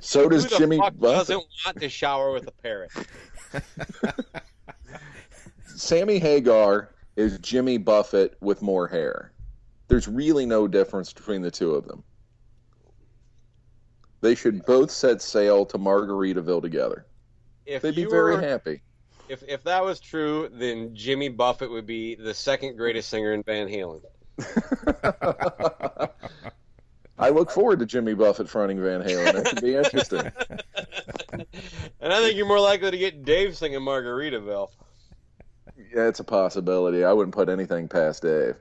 so does Who the jimmy fuck buffett doesn't want to shower with a parrot? [LAUGHS] sammy hagar is jimmy buffett with more hair there's really no difference between the two of them they should both set sail to margaritaville together If They'd be very were, happy. If if that was true, then Jimmy Buffett would be the second greatest singer in Van Halen. [LAUGHS] I look forward to Jimmy Buffett fronting Van Halen. That could be interesting. [LAUGHS] And I think you're more likely to get Dave singing Margaritaville. Yeah, it's a possibility. I wouldn't put anything past Dave.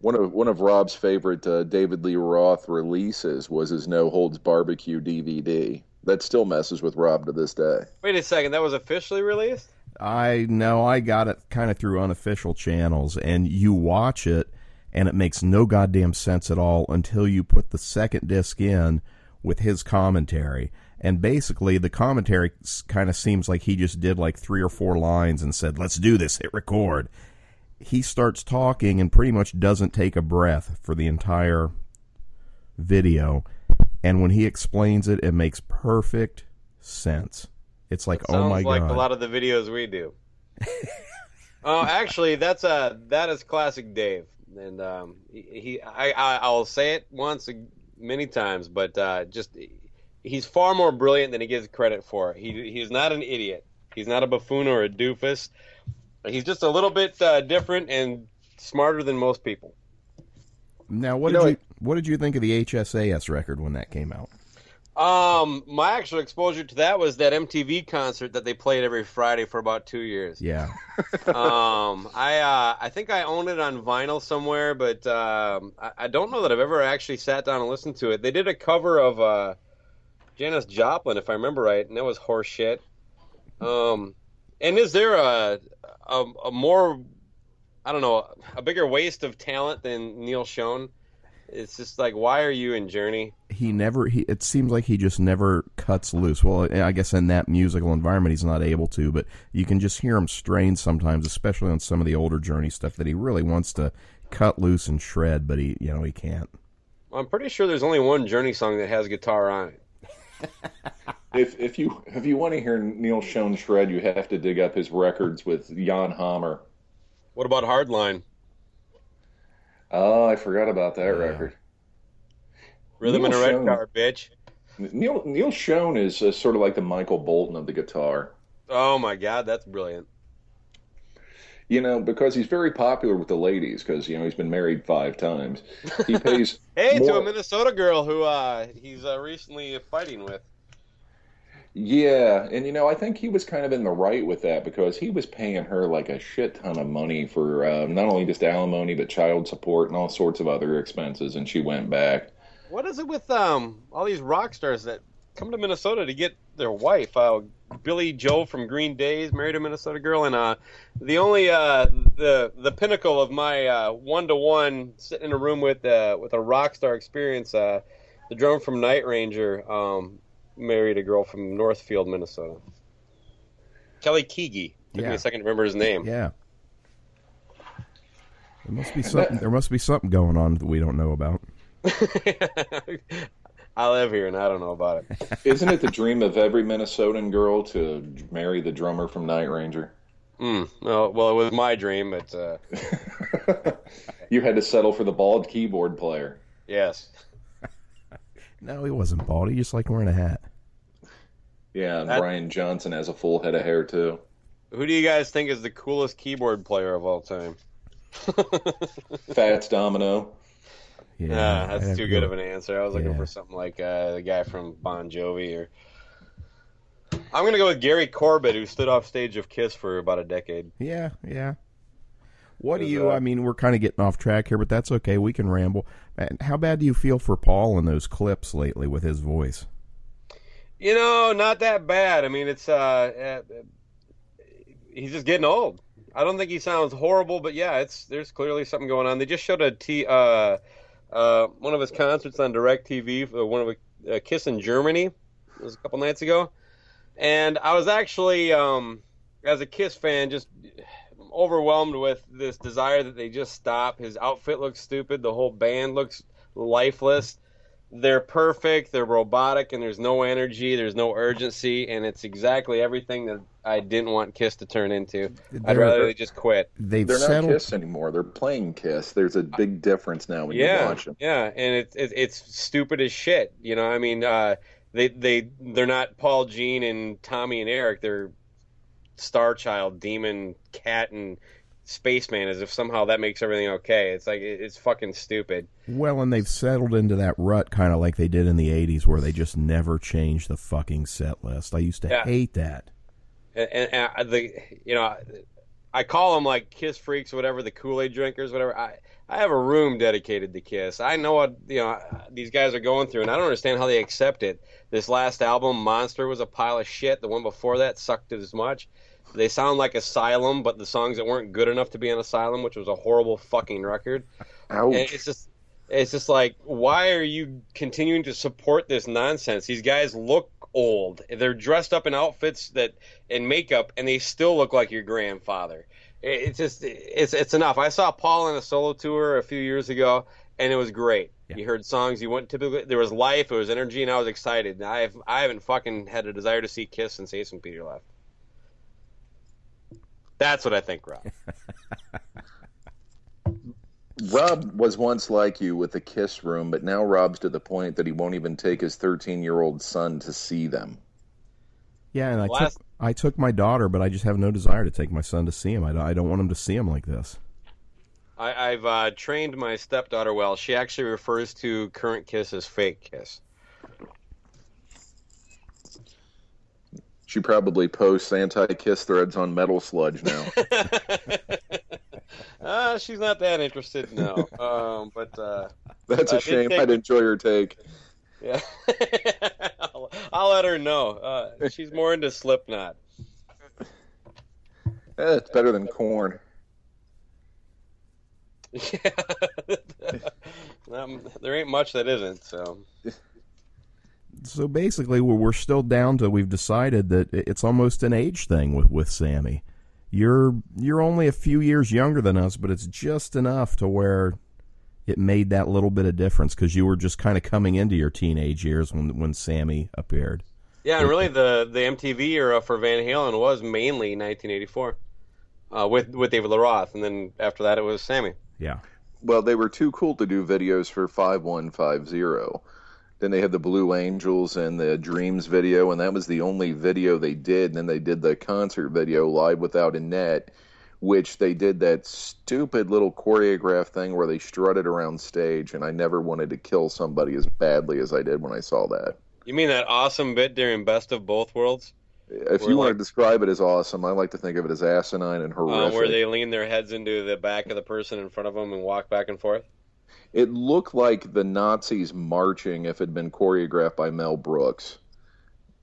One of one of Rob's favorite uh, David Lee Roth releases was his No Holds Barbecue DVD. That still messes with Rob to this day. Wait a second, that was officially released? I know I got it kind of through unofficial channels, and you watch it, and it makes no goddamn sense at all until you put the second disc in with his commentary, And basically, the commentary kind of seems like he just did like three or four lines and said, "Let's do this, hit record." He starts talking and pretty much doesn't take a breath for the entire video. And when he explains it, it makes perfect sense. It's like, oh my god! like a lot of the videos we do. [LAUGHS] Oh, actually, that's uh that is classic Dave, and um, he, he I, I I'll say it once many times, but uh, just he's far more brilliant than he gives credit for. He he's not an idiot. He's not a buffoon or a doofus. He's just a little bit uh, different and smarter than most people. Now, what You did know, you what did you think of the HSAS record when that came out? Um, my actual exposure to that was that MTV concert that they played every Friday for about two years. Yeah, [LAUGHS] um, I uh, I think I own it on vinyl somewhere, but um, I, I don't know that I've ever actually sat down and listened to it. They did a cover of uh, Janis Joplin, if I remember right, and that was horseshit. Um, and is there a, a a more I don't know a bigger waste of talent than Neal Schon? It's just like, why are you in Journey? he never. He it seems like he just never cuts loose. Well, I guess in that musical environment, he's not able to. But you can just hear him strain sometimes, especially on some of the older Journey stuff that he really wants to cut loose and shred, but he you know he can't. I'm pretty sure there's only one Journey song that has guitar on it. [LAUGHS] If if you if you want to hear Neal Schon shred, you have to dig up his records with Jan Hammer. What about Hardline? Oh, I forgot about that Yeah. record. Rhythm Neil in a red car, bitch. Neil Neal Schon is uh, sort of like the Michael Bolton of the guitar. Oh my god, that's brilliant. You know, because he's very popular with the ladies, because you know he's been married five times. He [LAUGHS] pays. Hey, to a Minnesota girl who uh, he's uh, recently fighting with. Yeah, and you know, I think he was kind of in the right with that because he was paying her like a shit ton of money for uh, not only just alimony but child support and all sorts of other expenses, and she went back. What is it with um all these rock stars that come to Minnesota to get their wife? Uh, Billie Joe from Green Days married a Minnesota girl, and uh, the only uh, the the pinnacle of my one to one sitting in a room with uh, with a rock star experience, uh, the drummer from Night Ranger um, married a girl from Northfield, Minnesota. Kelly Keagy. Took me Yeah. a second to remember his name. Yeah. There must be something. There must be something going on that we don't know about. [LAUGHS] I live here and I don't know about it. [LAUGHS] Isn't it the dream of every Minnesotan girl to marry the drummer from Night Ranger? Mm, no, well, it was my dream, but uh, [LAUGHS] you had to settle for the bald keyboard player. yes. No, he wasn't bald. He just liked wearing a hat. Yeah, and That- Brian Johnson has a full head of hair too. Who do you guys think is the coolest keyboard player of all time? [LAUGHS] Fats Domino. Yeah, Yeah, that's too good go- of an answer. I was looking Yeah. for something like uh, the guy from Bon Jovi, or I'm gonna go with Gary Corbett, who stood off stage of Kiss for about a decade. Yeah, yeah. What do you? uh, I mean, we're kind of getting off track here, but that's okay. We can ramble. Man, how bad do you feel for Paul in those clips lately with his voice? You know, not that bad. I mean, it's uh, uh, he's just getting old. I don't think he sounds horrible, but yeah, it's there's clearly something going on. They just showed a t uh, uh, one of his concerts on Directv for one of a, uh, Kiss in Germany. It was a couple nights ago, and I was actually um, as a Kiss fan just overwhelmed with this desire that they just stop. His outfit looks stupid. The whole band looks lifeless. They're perfect. They're robotic, and there's no energy. There's no urgency, and it's exactly everything that I didn't want Kiss to turn into. I'd rather they just quit. They've They're not. Kiss anymore. They're playing Kiss. There's a big difference now when you watch them. yeah, and it's it's it's stupid as shit. You know, I mean, uh, they they they're not Paul, Gene, and Tommy and Eric. They're Star Child, Demon, Cat, and Spaceman. As if somehow that makes everything okay. It's like it's fucking stupid. Well, and they've settled into that rut, kind of like they did in the '80s, where they just never changed the fucking set list. I used to Yeah. hate that. and, and uh, the you know I call them like Kiss freaks, whatever the Kool Aid drinkers, whatever. I I have a room dedicated to Kiss. I know what you know these guys are going through, and I don't understand how they accept it. This last album, Monster, was a pile of shit. The one before that sucked as much. They sound like Asylum, but the songs that weren't good enough to be on Asylum, which was a horrible fucking record. And it's just it's just like why are you continuing to support this nonsense these guys look old. They're dressed up in outfits that and makeup, and they still look like your grandfather. It's just it's it's enough. I saw Paul on a solo tour a few years ago, and it was great. Yeah. You heard songs you wouldn't typically. There was life, it was energy, and I was excited. I've I haven't fucking had a desire to see Kiss since Ace and Peter left. That's what I think, Rob. [LAUGHS] Rob was once like you with the Kiss room, but now Rob's to the point that he won't even take his 13 year old son to see them. Yeah, and I Last- took I took my daughter, but I just have no desire to take my son to see him. I, don't- I don't want him to see him like this. I, I've uh, trained my stepdaughter well. She actually refers to current Kiss as fake Kiss. She probably posts anti Kiss threads on Metal Sludge now. uh, [LAUGHS] she's not that interested, no. Um, but uh, That's I a did shame. take- I'd enjoy her take. yeah, [LAUGHS] I'll, I'll let her know. Uh, she's more into Slipknot. Eh, it's better than Korn. [LAUGHS] Yeah, um, there ain't much that isn't. So So basically, we're, we're still down to we've decided that it's almost an age thing with with Sammy. You're you're only a few years younger than us, but it's just enough to where it made that little bit of difference because you were just kind of coming into your teenage years when when Sammy appeared. yeah, and really the the MTV era for Van Halen was mainly 1984 uh, with with David Lee Roth, and then after that it was Sammy. Yeah, Well, they were too cool to do videos for 5150. Then they had the Blue Angels and the Dreams video, and that was the only video they did. And then they did the concert video, Live Without a Net, which they did that stupid little choreographed thing where they strutted around stage. And I never wanted to kill somebody as badly as I did when I saw that. You mean that awesome bit during Best of Both Worlds? If you want to describe it as awesome, I like to think of it as asinine and Uh, horrific. where they lean their heads into the back of the person in front of them and walk back and forth? It looked like the Nazis marching if it had been choreographed by Mel Brooks.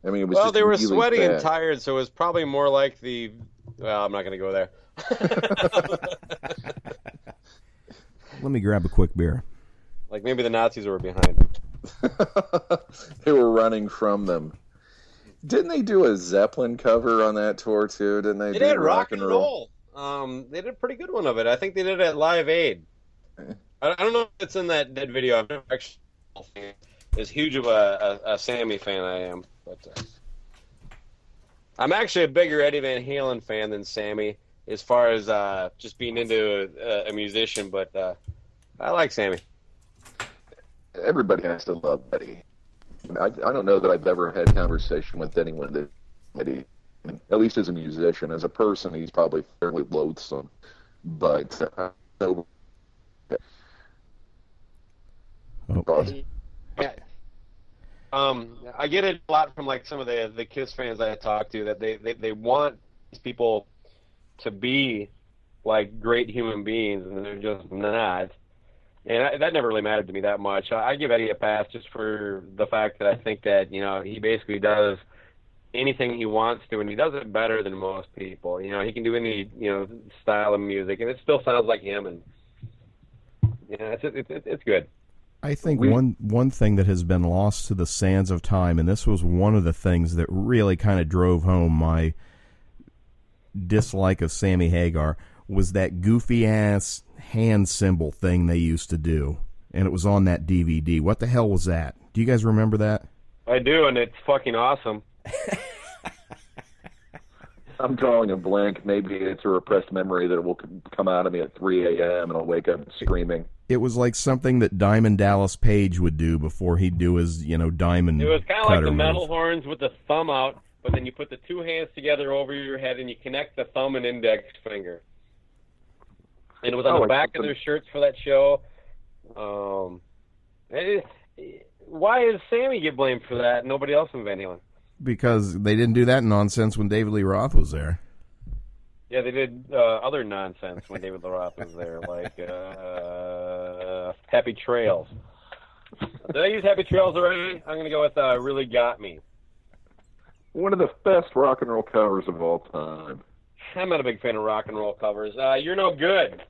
I mean, it was Well, just they were really sweaty bad. and tired, so it was probably more like the. Well, I'm not going to go there. [LAUGHS] let me grab a quick beer. like maybe the Nazis were behind it. [LAUGHS] they were running from them. Didn't they do a Zeppelin cover on that tour too? Didn't they? They did rock and roll. Um, they did a pretty good one of it. I think they did it at Live Aid. [LAUGHS] I, don't know if it's in that, that video. I've never actually as huge of a, a, a Sammy fan I am, but uh, I'm actually a bigger Eddie Van Halen fan than Sammy as far as uh, just being into a, a musician. But uh, I like Sammy. Everybody has to love Eddie. I, I don't know that I've ever had a conversation with anyone that Eddie, at least as a musician, as a person, he's probably fairly loathsome. But uh, Oh. Um, I get it a lot from like some of the the Kiss fans I talk to that they, they, they want these people to be like great human beings and they're just not. And I, that never really mattered to me that much. I, I give Eddie a pass just for the fact that I think that you know he basically does anything he wants to, and he does it better than most people. You know, he can do any you know style of music, and it still sounds like him. And yeah, it's it's it's, it's good. I think We- one one thing that has been lost to the sands of time, and this was one of the things that really kind of drove home my dislike of Sammy Hagar, was that goofy ass hand symbol thing they used to do, and it was on that DVD. What the hell was that? Do you guys remember that? I do, and it's fucking awesome. [LAUGHS] I'm drawing a blank. Maybe it's a repressed memory that will come out of me at 3 a.m. and I'll wake up screaming. It was like something that Diamond Dallas Page would do before he'd do his, you know, diamond. It was kind of like the metal move. horns with the thumb out, but then you put the two hands together over your head and you connect the thumb and index finger. And it was on Oh, the back of their shirts for that show. Um, it, why does Sammy get blamed for that? Nobody else in Van Halen. Because they didn't do that nonsense when David Lee Roth was there. Yeah, they did uh, other nonsense when David Lee Roth was there, like uh, Happy Trails. Did I use Happy Trails already? I'm going to go with uh, Really Got Me. One of the best rock and roll covers of all time. I'm not a big fan of rock and roll covers. Uh, You're No Good.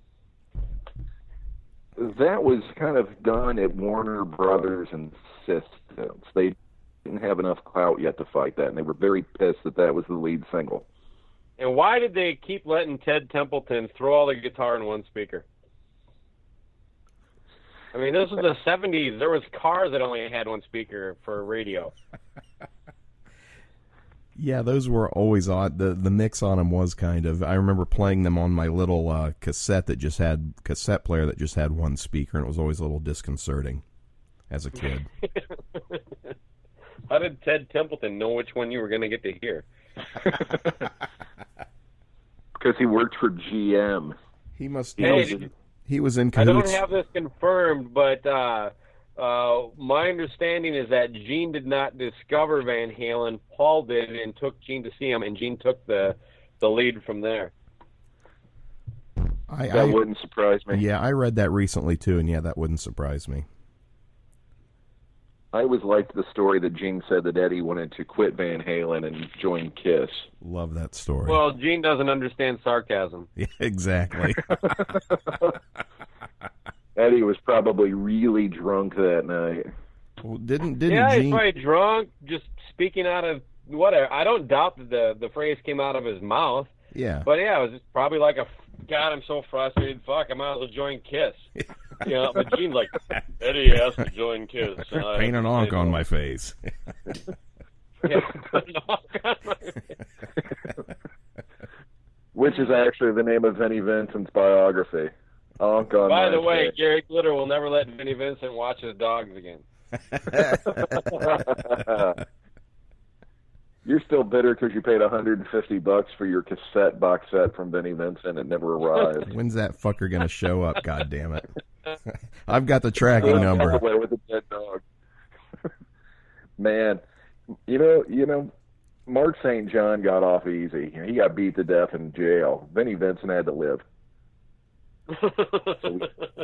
That was kind of done at Warner Brothers insistence. They didn't have enough clout yet to fight that, and they were very pissed that that was the lead single. And why did they keep letting Ted Templeman throw all the guitar in one speaker? I mean, this was the '70s. There was cars that only had one speaker for radio. [LAUGHS] Yeah, those were always odd. The the mix on them was kind of. I remember playing them on my little uh, cassette that just had cassette player that just had one speaker, and it was always a little disconcerting as a kid. [LAUGHS] How did Ted Templeman know which one you were going to get to hear? [LAUGHS] Because he worked for GM. He must. Hey, he, was, did- he was in I don't have this confirmed, but uh, uh, my understanding is that Gene did not discover Van Halen. Paul did, and took Gene to see him, and Gene took the the lead from there. I, That I, wouldn't surprise me. yeah, I read that recently too, and yeah, that wouldn't surprise me. I always liked the story that Gene said that Eddie wanted to quit Van Halen and join Kiss. Love that story. Well, Gene doesn't understand sarcasm. [LAUGHS] yeah, exactly. [LAUGHS] Eddie was probably really drunk that night. well, didn't didn't yeah, he's Gene? probably drunk, just speaking out of whatever. I don't doubt that the the phrase came out of his mouth, Yeah, but yeah, it was just probably like a God. I'm so frustrated. Fuck, I might as well join Kiss. [LAUGHS] you know, but Gene's like Eddie asked to join Kiss. [LAUGHS] and I- paint an ankh [LAUGHS] on my face. Yeah, ankh on my- Which is actually the name of Vinnie Vincent's biography. Ankh on By my the way, face. Gary Glitter will never let Vinnie Vincent watch his dogs again. You're still bitter because you paid 150 bucks for your cassette box set from Vinnie Vincent. It never arrived. [LAUGHS] When's that fucker gonna show up? God damn it! [LAUGHS] I've got the tracking number. Away with the dead dog. [LAUGHS] Man, you know, you know, Mark St. John got off easy. He got beat to death in jail. Vinnie Vincent had to live, so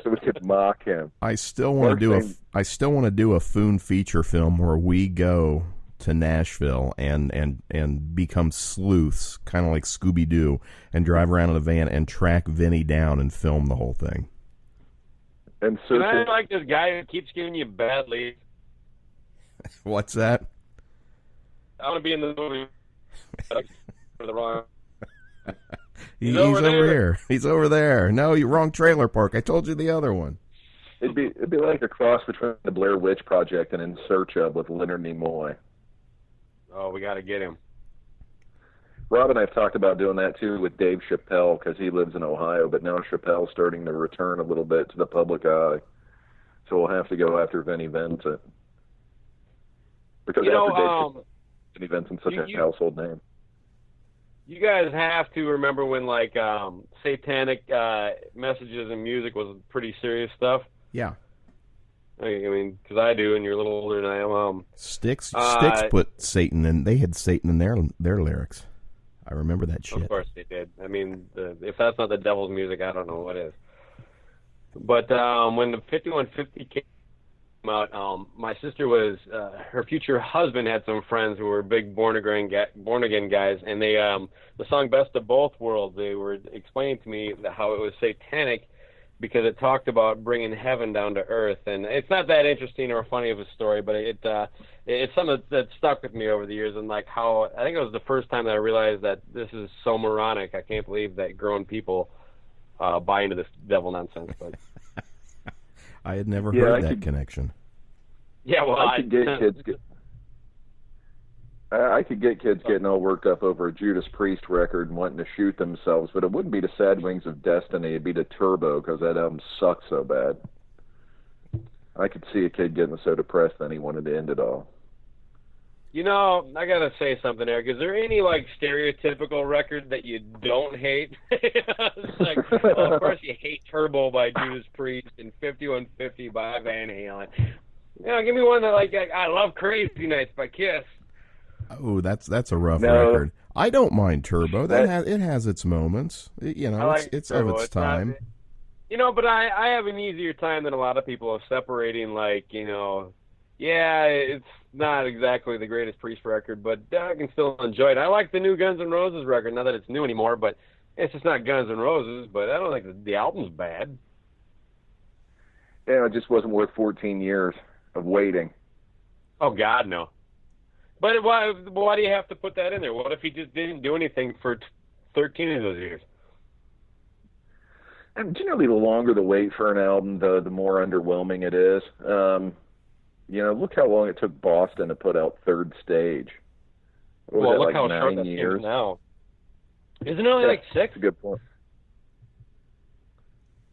we could mock him. I still want to do a. Mark still want to do a FOON feature film where we go to Nashville and and and become sleuths, kind of like Scooby Doo, and drive around in a van and track Vinnie down and film the whole thing. And Can I search like this guy who keeps giving you bad leads? [LAUGHS] What's that? I want to be in the movie. [LAUGHS] for the wrong. [LAUGHS] He's he's over over here. He's over there. No, you wrong trailer park. I told you the other one. it'd be it'd be like a cross between the Blair Witch Project and In Search of with Leonard Nimoy. Oh, we got to get him. Rob and I've talked about doing that too with Dave Chappelle because he lives in Ohio, but now Chappelle's starting to return a little bit to the public eye. So we'll have to go after Vinnie Vincent because You know, after Dave um, Chappelle, Vinnie Vincent's such you- a you- household name. you guys have to remember when like um satanic uh messages and music was pretty serious stuff. Yeah, I mean, because I do, and you're a little older than I am. Um, Styx. Uh, Styx put Satan and They had Satan in their their lyrics. I remember that shit. Of course they did. I mean, the, if that's not the devil's music, I don't know what is. But um, when the 5150 came out, um, my sister was uh, her future husband had some friends who were big born again born again guys, and they um, the song "Best of Both Worlds." They were explaining to me how it was satanic because it talked about bringing heaven down to earth, and it's not that interesting or funny of a story, but it uh, it's something that stuck with me over the years, and like how I think it was the first time that I realized that this is so moronic. I can't believe that grown people uh, buy into this devil nonsense. But [LAUGHS] I had never Yeah, heard I that could- connection. yeah, well, I could get kids [LAUGHS] get. I could get kids oh. getting all worked up over a Judas Priest record and wanting to shoot themselves, but it wouldn't be to Sad Wings of Destiny. It'd be to Turbo because that album sucks so bad. I could see a kid getting so depressed then he wanted to end it all. You know, I gotta say something, Eric. Is there any like stereotypical record that you don't hate? [LAUGHS] it's like, well, of course you hate Turbo by Judas Priest and 5150 by Van Halen. You know, give me one that like I, I love Crazy Nights by Kiss. Oh, that's that's a rough No. record. I don't mind Turbo. That That- has it has its moments. It- you know, like it's it's of its It's not- time. you know, but I I have an easier time than a lot of people of separating like you know, yeah, it's not exactly the greatest Priest record, but I can still enjoy it. I like the new Guns N' Roses record. Not that it's new anymore, but it's just not Guns N' Roses. But I don't think the, the album's bad. Yeah, it just wasn't worth 14 years of waiting. Oh God, no. But why? Why do you have to put that in there? What if he just didn't do anything for thirteen of those years? And generally, the longer the wait for an album, the the more underwhelming it is. Um, you know, look how long it took Boston to put out Third Stage. Well, look that, how like short nine that years? now. Isn't it only like six? That's a good point.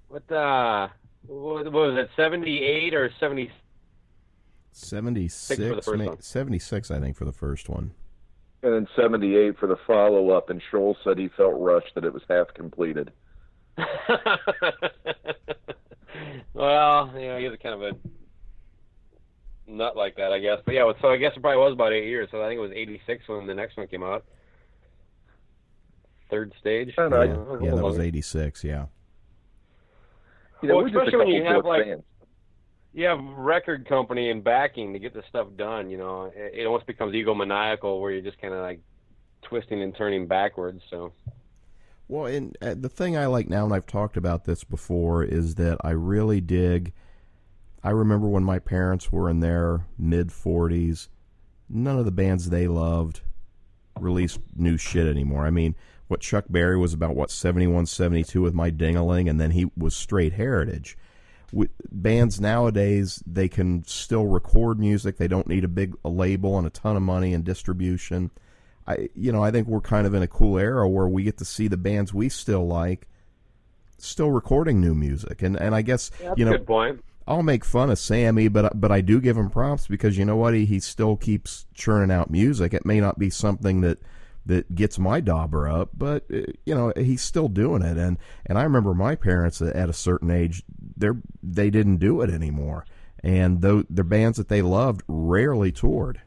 What uh, what, what was it? Seventy-eight or seventy? 76, for the first ma- one. 76, I think, for the first one. And then 78 for the follow up, and Scholz said he felt rushed that it was half completed. [LAUGHS] well, you know, he's kind of a nut like that, I guess. But yeah, so I guess it probably was about eight years. So I think it was '86 when the next one came out. Third stage. I don't know. Yeah, yeah, little that was 86, yeah. You know, Well, we're just a especially when you have, book like- fans. You have record company and backing to get this stuff done. You know, it, it almost becomes egomaniacal where you're just kind of like twisting and turning backwards. So Well, and uh, the thing I like now, and I've talked about this before, is that I really dig. I remember when my parents were in their mid 40s, none of the bands they loved released new shit anymore. I mean, what Chuck Berry was about, what, 71, 72 with My Dingaling, and then he was straight heritage. With bands nowadays, they can still record music. They don't need a big a label and a ton of money and distribution. I you know I think we're kind of in a cool era where we get to see the bands we still like still recording new music and and I guess that's you a know good point. I'll make fun of Sammy but but I do give him props because you know what he he still keeps churning out music it may not be something that that gets my dauber up but uh, you know he's still doing it and and I remember my parents at at a certain age they they didn't do it anymore and though the bands that they loved rarely toured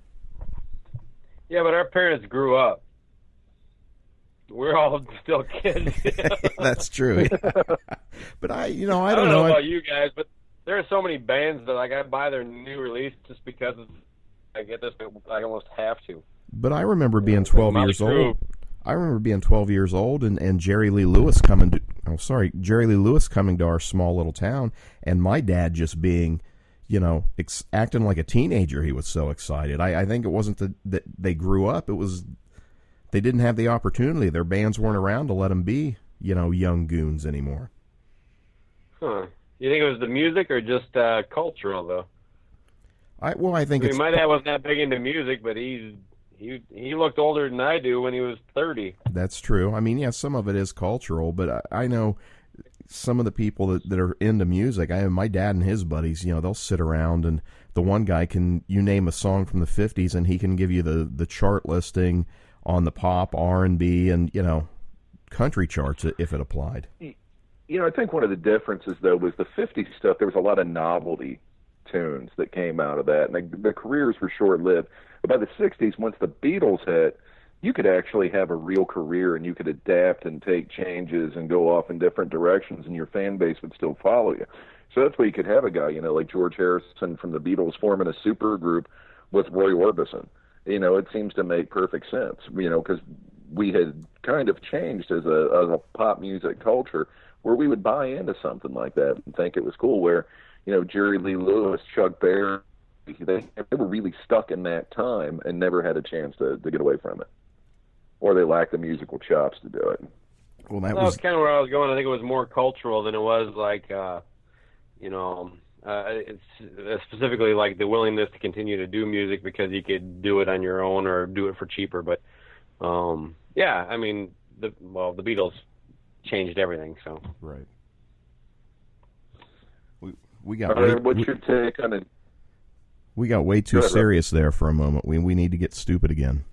Yeah, but our parents grew up. We're all [LAUGHS] still kids. [LAUGHS] That's true. [LAUGHS] but I, you know, I I don't, don't know I- about you guys, but there are so many bands that like I buy their new release just because I get this. I almost have to. But I remember being 12 years old. I remember being 12 years old and, and Jerry Lee Lewis coming to, oh, sorry, Jerry Lee Lewis coming to our small little town and my dad just being, you know, ex- acting like a teenager. He was so excited. I, I think it wasn't that, that they grew up. It was, they didn't have the opportunity. Their bands weren't around to let them be, you know, young goons anymore. Huh? You think it was the music or just uh, cultural though? I, well, I think I mean, it's, my dad wasn't that big into music, but he's he he looked older than I do when he was thirty. That's true. I mean, yeah, some of it is cultural, but I, I know some of the people that, that are into music. I have my dad and his buddies, you know, they'll sit around and the one guy can you name a song from the '50s and he can give you the the chart listing on the pop, R and B, and you know, country charts if it applied. You know, I think one of the differences though was the '50s stuff. There was a lot of novelty tunes that came out of that, and the, the careers were short-lived. But by the '60s, once the Beatles hit, you could actually have a real career, and you could adapt and take changes and go off in different directions, and your fan base would still follow you. So that's why you could have a guy, you know, like George Harrison from the Beatles forming a super group with Roy Orbison. You know, it seems to make perfect sense. You know, because we had kind of changed as a as a pop music culture where we would buy into something like that and think it was cool. Where you know Jerry Lee Lewis, Chuck Berry, they, they were really stuck in that time and never had a chance to to get away from it, or they lacked the musical chops to do it. Well, that That was was kind of where I was going. I think it was more cultural than it was like, uh, you know, uh, it's uh, specifically like the willingness to continue to do music because you could do it on your own or do it for cheaper. But um, yeah, I mean, the well, the Beatles changed everything. So right. We we got way, what's we, your take on it? We got way too Go ahead, Rob. serious there for a moment. We we need to get stupid again.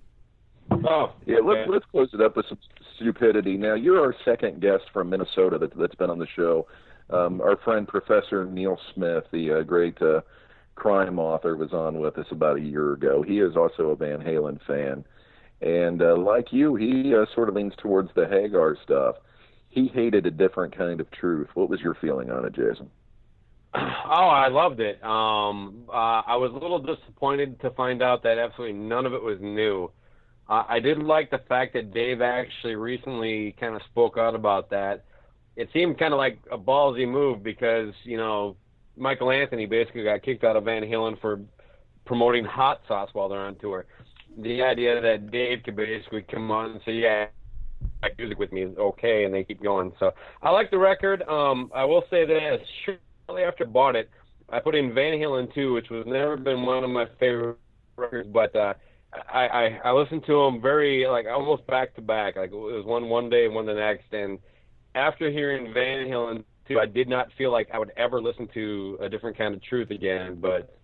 oh Yeah, let's let's close it up with some stupidity. Now, you're our second guest from Minnesota that, that's been on the show. Um, our friend Professor Neil Smith, the uh, great uh, crime author, was on with us about a year ago. He is also a Van Halen fan, and uh, like you, he uh, sort of leans towards the Hagar stuff. He hated a different kind of truth. What was your feeling on it, Jason? Oh, I loved it. Um, uh, I was a little disappointed to find out that absolutely none of it was new. Uh, I did like the fact that Dave actually recently kind of spoke out about that. It seemed kind of like a ballsy move because you know Michael Anthony basically got kicked out of Van Halen for promoting hot sauce while they're on tour. the idea that Dave could basically come on and say, "Yeah, music with me is okay," and they keep going. So I like the record. Um, I will say this: shortly after I bought it, I put in Van Halen 2, which was never been one of my favorite records, but uh, I, I I listened to them very like almost back to back. Like it was one one day and one the next. And after hearing Van Halen 2, I did not feel like I would ever listen to a different kind of truth again. But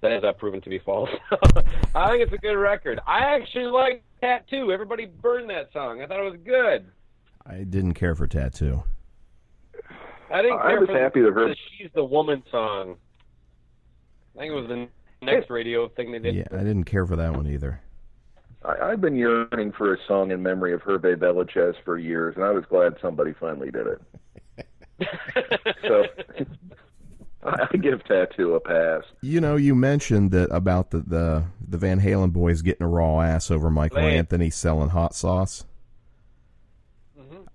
that has proven to be false. [LAUGHS] I think it's a good record. I actually like Tattoo. Everybody burned that song. I thought it was good. I didn't care for Tattoo. I didn't I care was for happy to hear- the She's the Woman song. I think it was the next radio thing they did. Yeah, I didn't care for that one either. I, I've been yearning for a song in memory of Hervé Villechaize for years, and I was glad somebody finally did it. [LAUGHS] So I I give Tattoo a pass. You know, you mentioned that about the the, the Van Halen boys getting a raw ass over Michael Lame. Anthony selling hot sauce.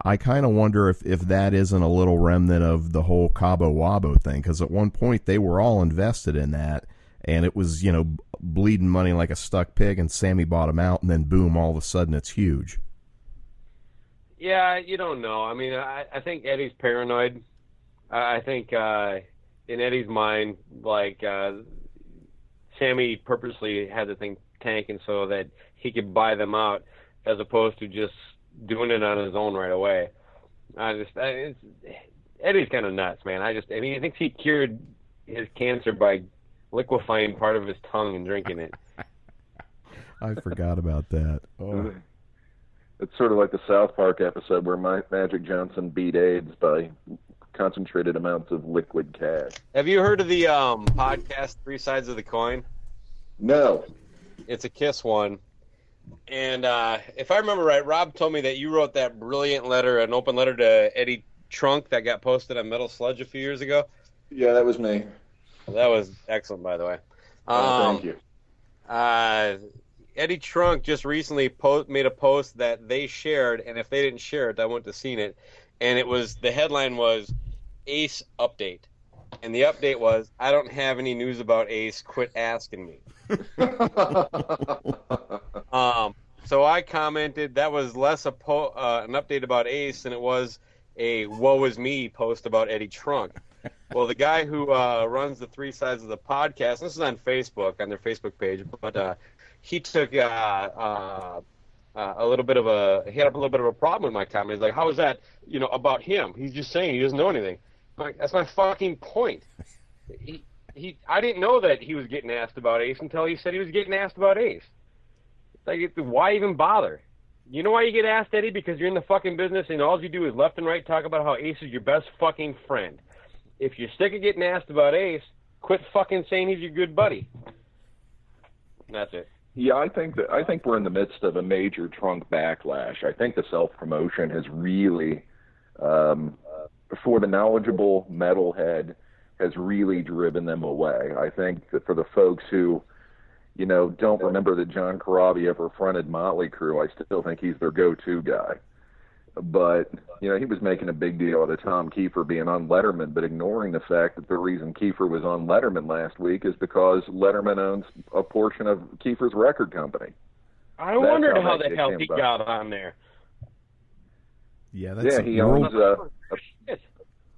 I kind of wonder if, if that isn't a little remnant of the whole Cabo Wabo thing, because at one point they were all invested in that, and it was you know bleeding money like a stuck pig, and Sammy bought him out, and then boom, all of a sudden it's huge. Yeah, you don't know. I mean, I, I think Eddie's paranoid. I, I think uh, in Eddie's mind, like uh, Sammy purposely had the thing tanking so that he could buy them out, as opposed to just doing it on his own right away. I just, I, it's, Eddie's kind of nuts, man. I just, I mean, he thinks he cured his cancer by liquefying part of his tongue and drinking it. [LAUGHS] I forgot about that. Oh. [LAUGHS] It's sort of like the South Park episode where Mike Magic Johnson beat AIDS by concentrated amounts of liquid cash. Have you heard of the um, podcast Three Sides of the Coin? No. It's a Kiss one. And uh, if I remember right, Rob told me that you wrote that brilliant letter, an open letter to Eddie Trunk that got posted on Metal Sludge a few years ago. Yeah, that was me. That was excellent, by the way. Oh, Um, thank you. Uh, Eddie Trunk just recently made a post that they shared, and if they didn't share it, I wouldn't have seen it. And it was the headline was Ace update, and the update was I don't have any news about Ace. Quit asking me. [LAUGHS] Um, so I commented that was less a po- uh, an update about Ace than it was a "woe is me" post about Eddie Trunk. well, the guy who uh, runs the three sides of the podcast, this is on Facebook on their Facebook page, but uh, he took uh, uh, uh, a little bit of a he had a little bit of a problem with my comment. He's like, "How is that? You know, about him? He's just saying he doesn't know anything." Like, that's my fucking point. He, he, I didn't know that he was getting asked about Ace until he said he was getting asked about Ace. Like, why even bother? You know why you get asked, Eddie? Because you're in the fucking business and all you do is left and right talk about how Ace is your best fucking friend. If you're sick of getting asked about Ace, quit fucking saying he's your good buddy. That's it. Yeah, I think that I think we're in the midst of a major trunk backlash. I think the self promotion has really, um, for the knowledgeable metalhead, has really driven them away. I think that for the folks who, you know, don't remember that John Corabi ever fronted Motley Crue, I still think he's their go-to guy. But you know, he was making a big deal out of Tom Keifer being on Letterman, but ignoring the fact that the reason Keifer was on Letterman last week is because Letterman owns a portion of Keifer's record company. I That's wondered how how the hell he about. got on there. Yeah, that's yeah, he World, owns. Uh, a, Shit.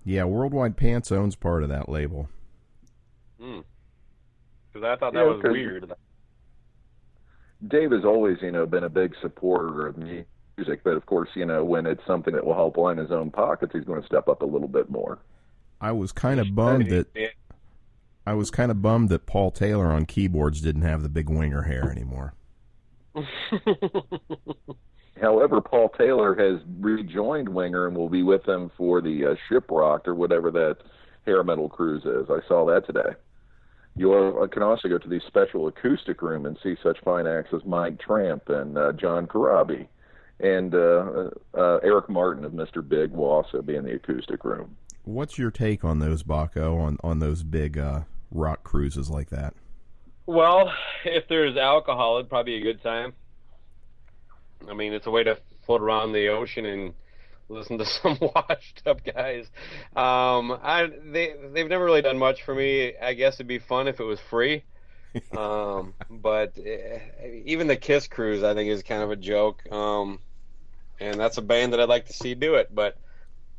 Yeah. Worldwide Pants owns part of that label. Hmm. Because I thought that Yeah, was 'cause- weird. Dave has always, you know, been a big supporter of music, but of course, you know, when it's something that will help line his own pockets, he's going to step up a little bit more. I was kind of bummed that I was kind of bummed that Paul Taylor on keyboards didn't have the big winger hair anymore. [LAUGHS] However, Paul Taylor has rejoined Winger and will be with them for the uh, Shipwrecked or whatever that hair metal cruise is. I saw that today. You uh, can also go to the special acoustic room and see such fine acts as Mike Tramp and uh, John Corabi. And uh, uh, Eric Martin of Mr. Big will also be in the acoustic room. What's your take on those Bakko on on those big uh, rock cruises like that? Well, if there's alcohol, it'd probably be a good time. I mean, it's a way to float around the ocean and listen to [LAUGHS] some washed up guys. Um, I they they've never really done much for me. I guess it'd be fun if it was free. um, [LAUGHS] but uh, even the Kiss cruise, I think, is kind of a joke. Um, and that's a band that I'd like to see do it, but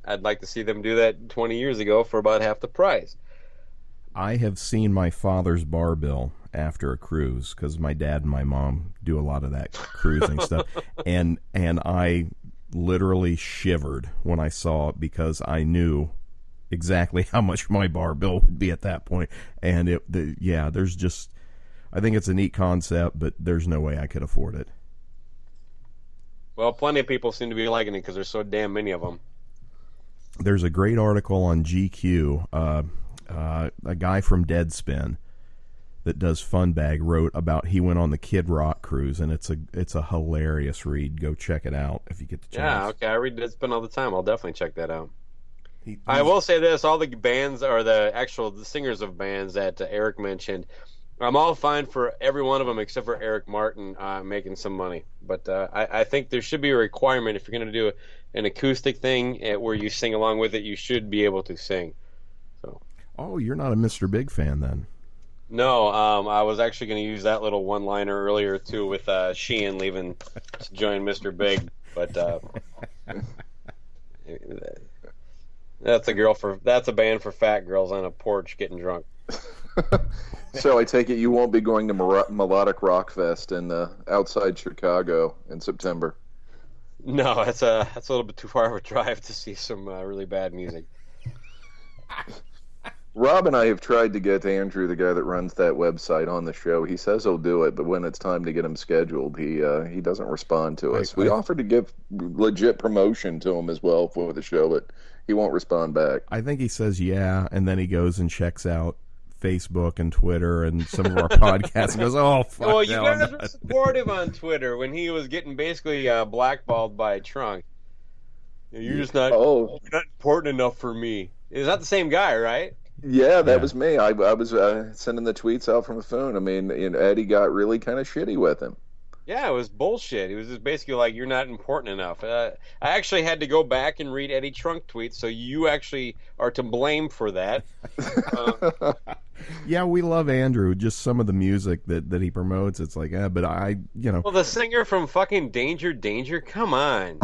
I'd like to see them do that 20 years ago for about half the price. I have seen my father's bar bill after a cruise because my dad and my mom do a lot of that cruising stuff, [LAUGHS] and and I literally shivered when I saw it because I knew exactly how much my bar bill would be at that point, and it the yeah, there's just I think it's a neat concept, but there's no way I could afford it. Well, plenty of people seem to be liking it because there's so damn many of them. There's a great article on GQ. Uh, uh, a guy from Deadspin that does Funbag wrote about he went on the Kid Rock cruise, and it's a it's a hilarious read. Go check it out if you get the chance. Yeah, okay. I read Deadspin all the time. I'll definitely check that out. He- I will say this: all the bands or the actual the singers of bands that uh, Eric mentioned, I'm all fine for every one of them except for Eric Martin uh, making some money. But uh, I, I think there should be a requirement if you're going to do an acoustic thing uh, where you sing along with it, you should be able to sing. So. Oh, you're not a Mr. Big fan then. No, um, I was actually going to use that little one-liner earlier too with uh, Sheehan leaving to join Mr. Big, but uh, that's a girl for that's a band for fat girls on a porch getting drunk. [LAUGHS] so I take it you won't be going to Melodic Rock Fest in uh, outside Chicago in September. No, that's a that's a little bit too far of a drive to see some uh, really bad music. [LAUGHS] Rob and I have tried to get Andrew, the guy that runs that website, on the show. He says he'll do it, but when it's time to get him scheduled, he uh, he doesn't respond to us. I- we I- offered to give legit promotion to him as well for the show, but he won't respond back. I think he says yeah, and then he goes and checks out Facebook and Twitter and some of our [LAUGHS] podcasts and goes, "Oh, fuck well, you no, I'm guys were supportive on Twitter when he was getting basically uh, blackballed by Trunk. You're just not Oh, you're not important enough for me. Is that the same guy, right? Yeah, that Yeah. was me. I, I was uh, sending the tweets out from the phone. I mean, you know, Eddie got really kind of shitty with him. Yeah, it was bullshit. It was just basically like you're not important enough. Uh, I actually had to go back and read Eddie Trunk tweets, so you actually are to blame for that. Uh, [LAUGHS] Yeah, we love Andrew. Just some of the music that, that he promotes, it's like, eh, but I, you know, well, the singer from fucking Danger Danger, come on.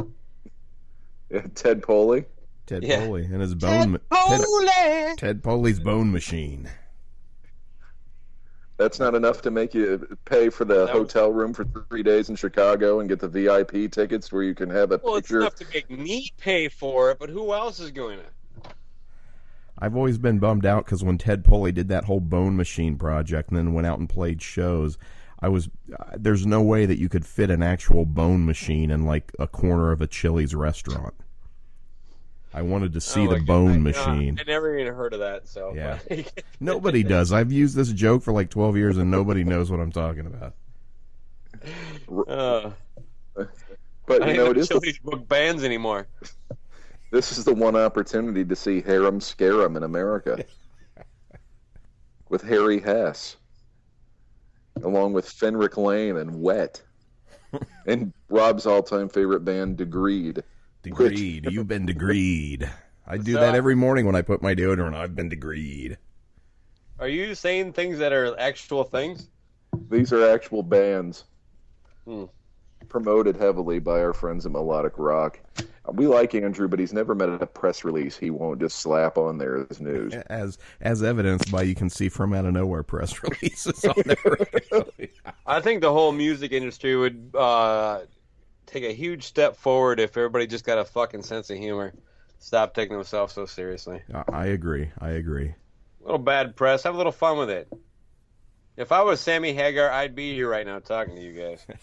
[LAUGHS] Ted Poley. Ted Yeah. Poley and his bone, ma- Ted, Holy! Ted Poley's bone machine. That's not enough to make you pay for the That was- hotel room for three days in Chicago and get the VIP tickets where you can have a Well, it's picture. enough to make me pay for it, but who else is going to? I've always been bummed out because when Ted Poley did that whole Bone Machine project and then went out and played shows, I was uh, there's no way that you could fit an actual Bone Machine in like a corner of a Chili's restaurant. I wanted to see Oh the Bone I- uh, Machine. I never even heard of that. So Yeah. [LAUGHS] Nobody does. I've used this joke for like 12 years and nobody knows what I'm talking about. uh, but you don't know, it is the, Chili's book bands anymore. this is the one opportunity to see Harem Scarem in America with Harry Hess, along with Fenric Lane and Wet, [LAUGHS] and Rob's all-time favorite band, Degreed. Degreed. You've been degreed. I do So- that every morning when I put my deodorant. I've been degreed. Are you saying things that are actual things? These are actual bands Hmm. promoted heavily by our friends at Melodic Rock. We like Andrew, but he's never met a press release he won't just slap on there as news. [LAUGHS] As as evidenced by you can see from out of nowhere press [LAUGHS] releases on there. [LAUGHS] I think the whole music industry would uh, take a huge step forward if everybody just got a fucking sense of humor. Stop taking themselves so seriously. I- agree. I agree. A little bad press. Have a little fun with it. If I was Sammy Hagar, I'd be here right now talking to you guys. [LAUGHS]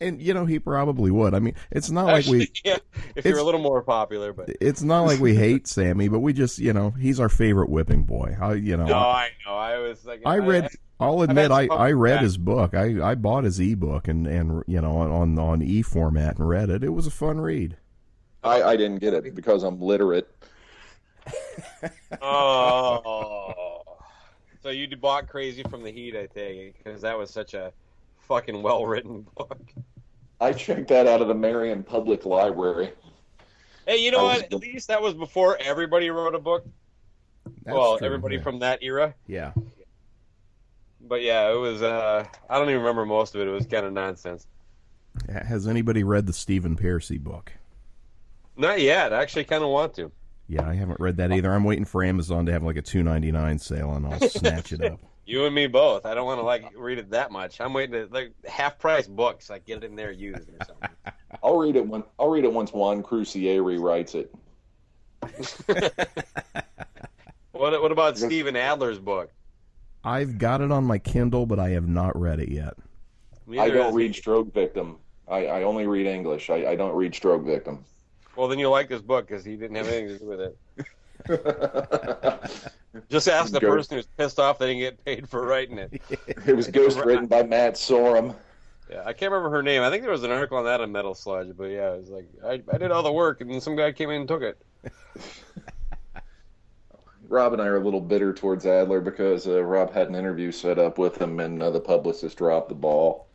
And you know he probably would. I mean, it's not like we [LAUGHS] yeah, if you're a little more popular, but it's not like we hate Sammy, but we just you know he's our favorite whipping boy. I you know no, I know. I was like, I read. I'll admit, I, I read back. his book. I, I bought his ebook and, and you know on on e format and read it. It was a fun read. I, I didn't get it because I'm literate. [LAUGHS] Oh, so you bought Crazy from the Heat, I think, because that was such a fucking well written [LAUGHS] book. I checked that out of the Marion Public Library. Hey, you know I what? the- At least that was before everybody wrote a book. That's well, true, everybody yeah. from that era. yeah. but yeah, it was. Uh, I don't even remember most of it. It was kind of nonsense. Has anybody read the Stephen Pearcy book? Not yet. I actually kind of want to. Yeah, I haven't read that either. I'm waiting for Amazon to have like a two ninety nine sale, and I'll snatch it up. [LAUGHS] You and me both. I don't want to like read it that much. I'm waiting to like half price books. Like get it in there used or something. [LAUGHS] I'll read it when I'll read it once Juan Croucier rewrites it. [LAUGHS] what What about Steven Adler's book? I've got it on my Kindle, but I have not read it yet. Neither I don't read Stroke Victim. I, I only read English. I, I don't read Stroke Victim. Well, then you'll like this book because he didn't have anything to do with it. [LAUGHS] Just ask the ghost. person who's pissed off they didn't get paid for writing it. [LAUGHS] It was ghost written by Matt Sorum. Yeah, I can't remember her name. I think there was an article on that on Metal Sludge, but yeah, it was like I, I did all the work and then some guy came in and took it. [LAUGHS] Rob and I are a little bitter towards Adler because uh, Rob had an interview set up with him and uh, the publicist dropped the ball.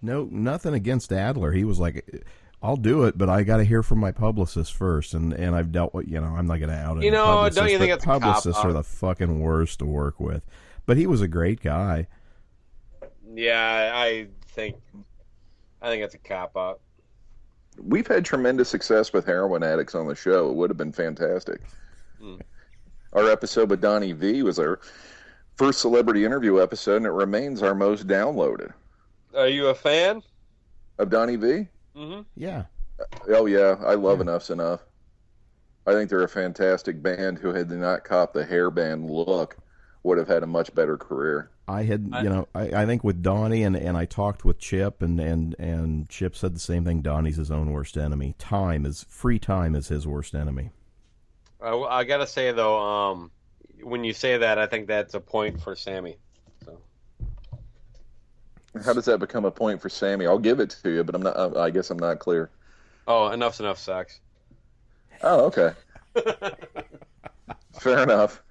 No, nothing against Adler. He was like, "I'll do it, but I got to hear from my publicist first. And and I've dealt with, you know, I'm not going to out it. You know, don't you think it's publicists are the fucking worst to work with? But he was a great guy. Yeah, I think, I think it's a cop out. We've had tremendous success with heroin addicts on the show. It would have been fantastic. Hmm. Our episode with Donnie Vie was our first celebrity interview episode, and it remains our most downloaded. Are you a fan of Donnie Vie? Mm-hmm. Yeah. Oh yeah, I love yeah. Enuff Z'Nuff. I think they're a fantastic band who had not caught the hair band look would have had a much better career. I had, you know, I, I think with Donnie and, and I talked with Chip and, and, and Chip said the same thing. Donnie's his own worst enemy. Time is free time is his worst enemy. I, I gotta say though, um, when you say that, I think that's a point for Sammy. So. How does that become a point for Sammy? I'll give it to you, but I'm not. I guess I'm not clear. Oh, enough's enough, sex. Oh, okay. [LAUGHS] Fair enough.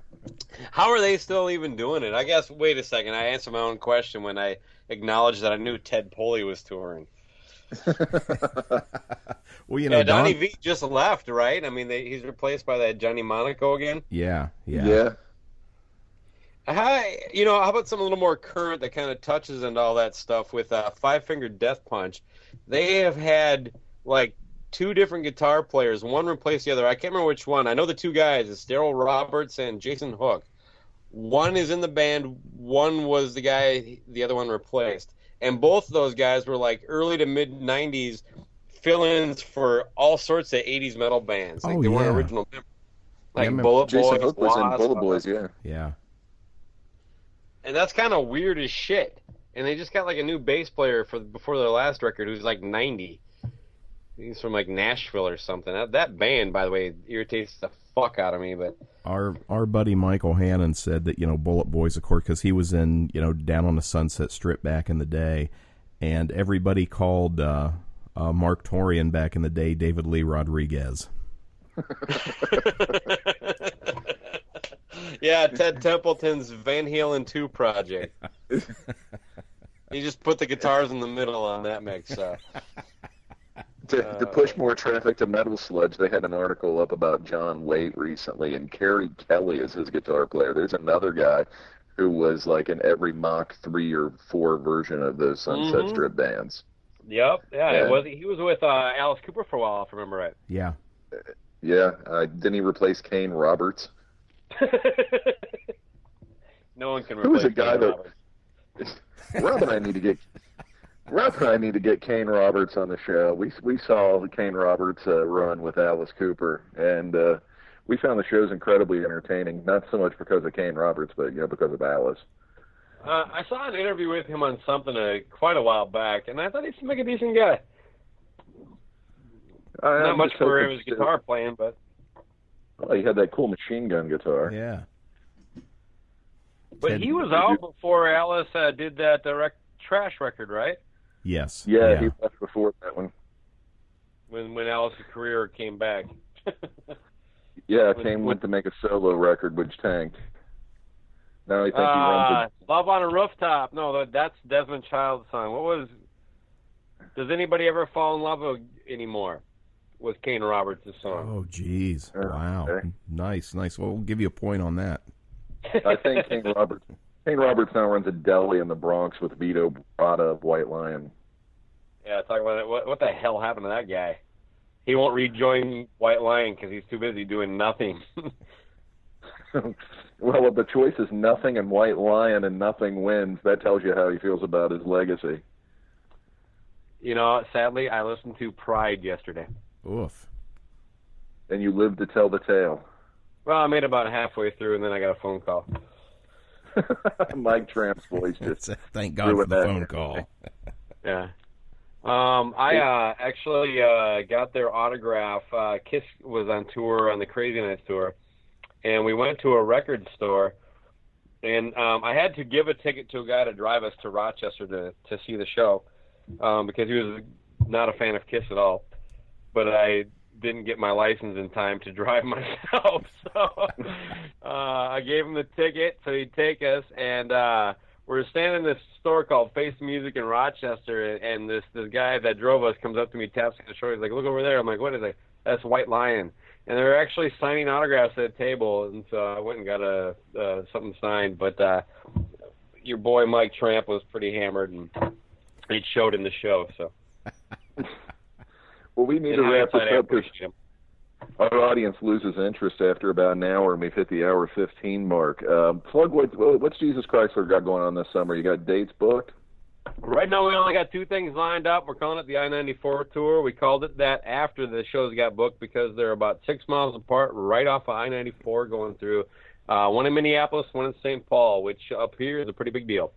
How are they still even doing it? I guess. Wait a second. I answered my own question when I acknowledged that I knew Ted Poley was touring. [LAUGHS] well, you know, yeah, Donnie Don... V just left, right? I mean, they, he's replaced by that Johnny Monaco again. Yeah, yeah, yeah. Hi, you know, how about something a little more current that kind of touches into all that stuff with uh, Five Finger Death Punch? They have had like two different guitar players, one replaced the other. I can't remember which one. I know the two guys, it's Darrell Roberts and Jason Hook. One is in the band, one was the guy the other one replaced. And both of those guys were like early to mid 90s fill-ins for all sorts of 80s metal bands. Like oh, they yeah. weren't original members. Like yeah, Bullet Jason Boys, Hook was in Bullet Boys, yeah. Yeah. And that's kind of weird as shit. And they just got like a new bass player for before their last record who's like 90. He's from like Nashville or something. That, that band, by the way, irritates the fuck out of me. But our our buddy Michael Hannon said that you know Bullet Boys, of course, because he was in you know down on the Sunset Strip back in the day, and everybody called uh, uh, Marq Torien back in the day David Lee Rodriguez. [LAUGHS] [LAUGHS] yeah, Ted Templeman's Van Halen 2 project. [LAUGHS] he just put the guitars in the middle on that mix. So. To, to, push more traffic to Metal Sludge, they had an article up about John Waite recently, and Keri Kelli is his guitar player. There's another guy who was like in every Mach three or four version of those Sunset mm-hmm. Strip bands. Yep, yeah, yeah. Was, he was with uh, Alice Cooper for a while, if I remember right. Yeah, yeah. Uh, didn't he replace Kane Roberts? [LAUGHS] no one can. Who was a guy Kane that? [LAUGHS] Rob and I need to get. Rob and I need to get Kane Roberts on the show. We we saw the Kane Roberts uh, run with Alice Cooper, and uh, we found the shows incredibly entertaining. Not so much because of Kane Roberts, but you know because of Alice. Uh, I saw an interview with him on something uh, quite a while back, and I thought he seemed like a decent guy. I, Not much for his guitar playing, but well, he had that cool machine gun guitar. Yeah. But he was out before Alice uh, did that direct trash record, right? Yes. Yeah, yeah, he left before that one. When when Alice's career came back. [LAUGHS] yeah, when, came went to make a solo record, which tanked. Now I think uh, he runs. A... Love on a rooftop. No, that's Desmond Child's song. What was? Does anybody ever fall in love anymore? With Kane Roberts' song. Oh, geez. Wow. Okay. Nice, nice. Well, we'll give you a point on that. I think Kane Roberts. Kane Roberts now runs a deli in the Bronx with Vito Bratta of White Lion. Yeah, talk about it. What, what the hell happened to that guy? He won't rejoin White Lion because he's too busy doing nothing. [LAUGHS] well, if the choice is nothing and White Lion and nothing wins, that tells you how he feels about his legacy. You know, sadly, I listened to Pride yesterday. Oof. And you live to tell the tale. Well, I made about halfway through, and then I got a phone call. [LAUGHS] Mike Tramp's voice [LAUGHS] just thank God for the that. phone call. [LAUGHS] yeah. Um, I uh, actually uh, got their autograph. Uh, Kiss was on tour on the Crazy Nights tour, and we went to a record store, and um, I had to give a ticket to a guy to drive us to Rochester to to see the show, um, because he was not a fan of Kiss at all. But I didn't get my license in time to drive [LAUGHS] myself, so [LAUGHS] uh, I gave him the ticket so he'd take us, and uh, we're standing in this store called Face Music in Rochester, and this this guy that drove us comes up to me, taps me on the shoulder, he's like, "Look over there." I'm like, "What is it?" That's White Lion, and they're actually signing autographs at a table, and so I went and got a uh, something signed. But uh, your boy Mike Tramp was pretty hammered, and it showed in the show. So. Well, we need to wrap this I up. 'cause appreciate him. Our audience loses interest after about an hour, and we've hit the hour 15 mark. Um, plug what, what's Jesus Chrysler got going on this summer? You got dates booked? Right now, we only got two things lined up. We're calling it the I-94 tour. We called it that after the shows got booked because they're about six miles apart, right off of I-94, going through uh, one in Minneapolis, one in St. Paul, which up here is a pretty big deal.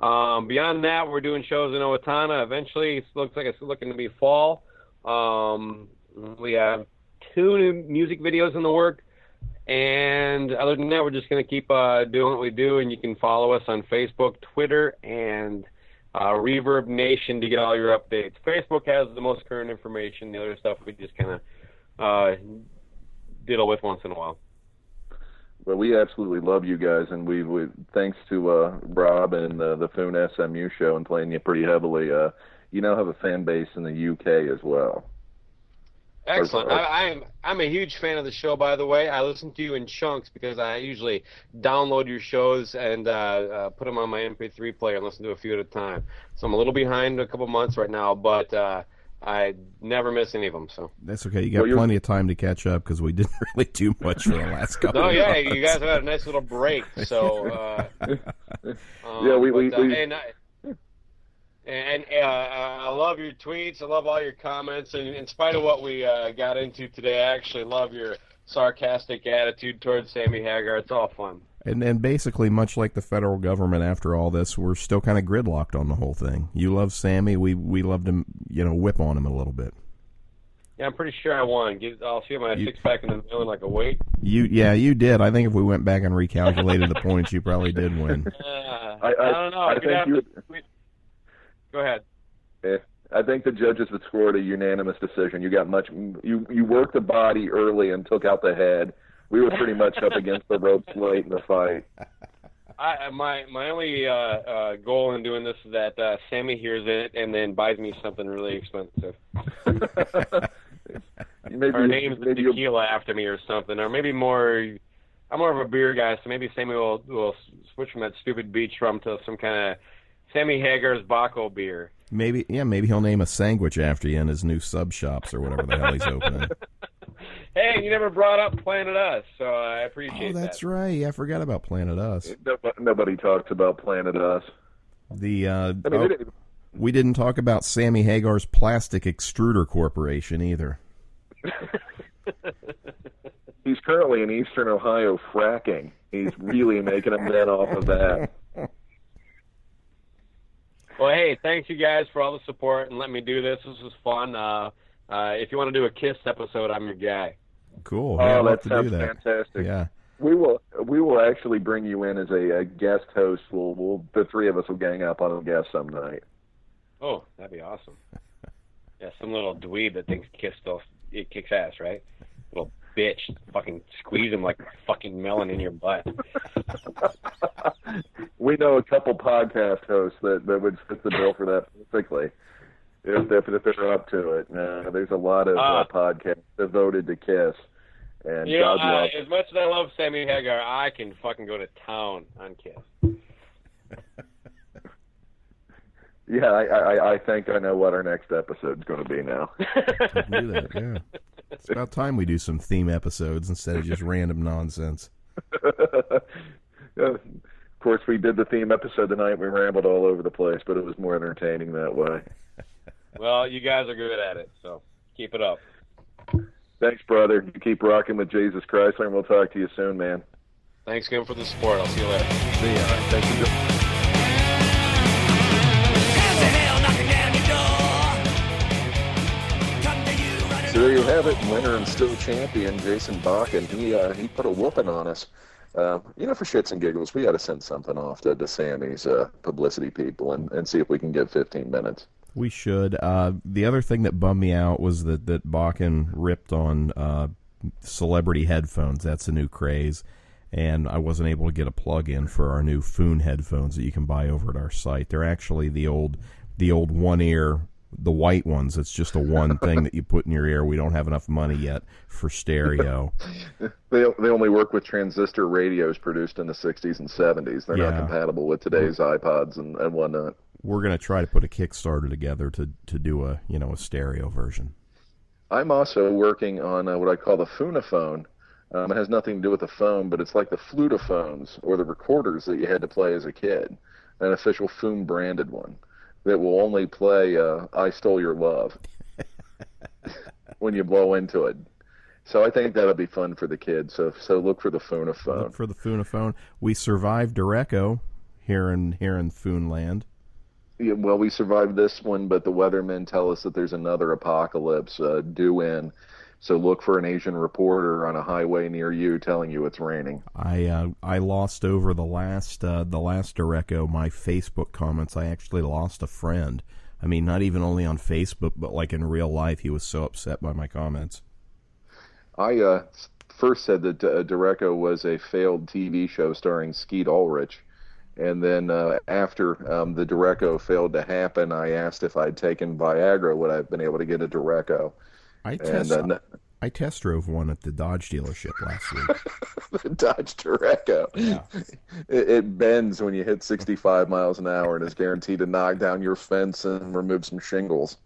Um, beyond that, we're doing shows in Owatonna. Eventually, it looks like it's looking to be fall. Um, we have two new music videos in the work. And other than that, we're just going to keep uh, doing what we do. And you can follow us on Facebook, Twitter, and uh, Reverb Nation to get all your updates. Facebook has the most current information. The other stuff we just kind of uh, diddle with once in a while. Well, we absolutely love you guys, and we, we thanks to uh, Rob and uh, the Foon SMU show and playing you pretty heavily. You now have a fan base in the UK as well. Excellent. I, I'm I'm a huge fan of the show. By the way, I listen to you in chunks because I usually download your shows and uh, uh, put them on my MP3 player and listen to a few at a time. So I'm a little behind a couple months right now, but uh, I never miss any of them. So That's okay. You got Well, plenty of time to catch up because we [LAUGHS] didn't really do much for the last [LAUGHS] couple. no, yeah, months. you guys had a nice little break. So uh, [LAUGHS] um, Yeah, we- we- but, uh, we- and I, and uh, I love your tweets. I love all your comments. And in spite of what we uh, got into today, I actually love your sarcastic attitude towards Sammy Hagar. It's all fun. And and basically, much like the federal government, after all this, we're still kind of gridlocked on the whole thing. You love Sammy, we we love to you know whip on him a little bit. Yeah, I'm pretty sure I won. I'll see my You- six pack in the middle in like a weight. You yeah, you did. I think if we went back and recalculated the points, you probably did win. [LAUGHS] Uh, I- I- don't know. I could think you- to- we- Go ahead. Eh, I think the judges would score a unanimous decision. You got much. You you worked the body early and took out the head. We were pretty much up against the ropes late in the fight. I, my my only uh, uh, goal in doing this is that uh, Sammy hears it and then buys me something really expensive. [LAUGHS] maybe Or names the maybe you'll, tequila after me or something, or maybe more. I'm more of a beer guy, so maybe Sammy will will switch from that stupid beach rum to some kind of Sammy Hagar's Bakko beer. Maybe yeah, maybe he'll name a sandwich after you in his new sub shops or whatever the hell he's opening. [LAUGHS] Hey, you never brought up Planet Us, so I appreciate that. Oh, that's that. right. I forgot about Planet Us. nobody, nobody talks about Planet Us. The uh, I mean, oh, we didn't- we didn't talk about Sammy Hagar's Plastic Extruder Corporation either. [LAUGHS] he's currently in Eastern Ohio fracking. He's really making a mint off of that. Well, hey, thanks you guys for all the support and let me do this. This was fun. Uh, uh, if you want to do a Kiss episode, I'm your guy. Cool. Yeah, I'd Oh, love that sounds do that. fantastic. Yeah. We will we will actually bring you in as a, a guest host. We'll, we'll the three of us will gang up on a guest some night. Oh, that'd be awesome. [LAUGHS] Yeah, some little dweeb that thinks Kiss still it kicks ass, right? Bitch, fucking squeeze him like a fucking melon in your butt. [LAUGHS] we know a couple podcast hosts that, that would fit the bill for that perfectly. If, if, if they're up to it, uh, there's a lot of Ah. uh, podcasts devoted to Kiss, and You know, uh, as much as I love Sammy Hagar, I can fucking go to town on Kiss. [LAUGHS] Yeah, I, I, I think I know what our next episode's going to be now. [LAUGHS] do that, yeah. It's about time we do some theme episodes instead of just random nonsense. of course, we did the theme episode tonight. We rambled all over the place, but it was more entertaining that way. [LAUGHS] Well, you guys are good at it, so keep it up. Thanks, brother. You keep rocking with Jesus Chrysler, and we'll talk to you soon, man. Thanks again for the support. I'll see you later. See ya. Thank you. There you have it, winner and still champion Jason Bakken. He uh, he put a whooping on us. Uh, you know, for shits and giggles, we got to send something off to, to Sammy's uh, publicity people and, and see if we can get 15 minutes. We should. Uh, the other thing that bummed me out was that that Bakken ripped on uh, celebrity headphones. That's a new craze, and I wasn't able to get a plug-in for our new Foon headphones that you can buy over at our site. They're actually the old the old one ear the white ones. It's just a one [LAUGHS] thing that you put in your ear. We don't have enough money yet for stereo. [LAUGHS] they they only work with transistor radios produced in the 60s and 70s. They're Yeah. not compatible with today's iPods and, and whatnot. We're gonna try to put a Kickstarter together to to do a you know a stereo version. I'm also working on uh, what I call the Foonaphone. Um, it has nothing to do with the phone, but it's like the flutophones or the recorders that you had to play as a kid. An official Foon branded one that will only play uh, "I Stole Your Love" [LAUGHS] when you blow into it. So I think that'll be fun for the kids. So so look for the Foonaphone. Look for the Foonaphone. We survived Derecho here in here in Foonland. Yeah, well, we survived this one, but the weathermen tell us that there's another apocalypse uh, due in. So look for an Asian reporter on a highway near you telling you it's raining. I uh, I lost over the last uh, the last Derecho my Facebook comments. I actually lost a friend. I mean, not even only on Facebook, but like in real life, he was so upset by my comments. I uh, first said that uh, Derecho was a failed TV show starring Skeet Ulrich. And then uh, after um, the Derecho failed to happen, I asked if I'd taken Viagra, would I have been able to get a Derecho? I And test uh, n- I test drove one at the Dodge dealership last week. [LAUGHS] the Dodge Derecho. It, it bends when you hit 65 miles an hour and is guaranteed to knock down your fence and remove some shingles.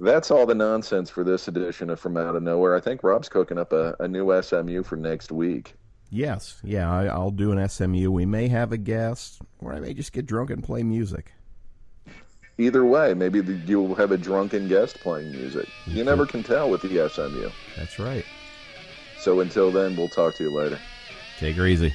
That's all the nonsense for this edition of From Out of Nowhere. I think Rob's cooking up a, a new SMU for next week. yes, yeah, I, I'll do an SMU. We may have a guest, or I may just get drunk and play music. Either way, maybe the, you'll have a drunken guest playing music. You never can tell with the SMU. That's right. So until then, we'll talk to you later. Take her easy.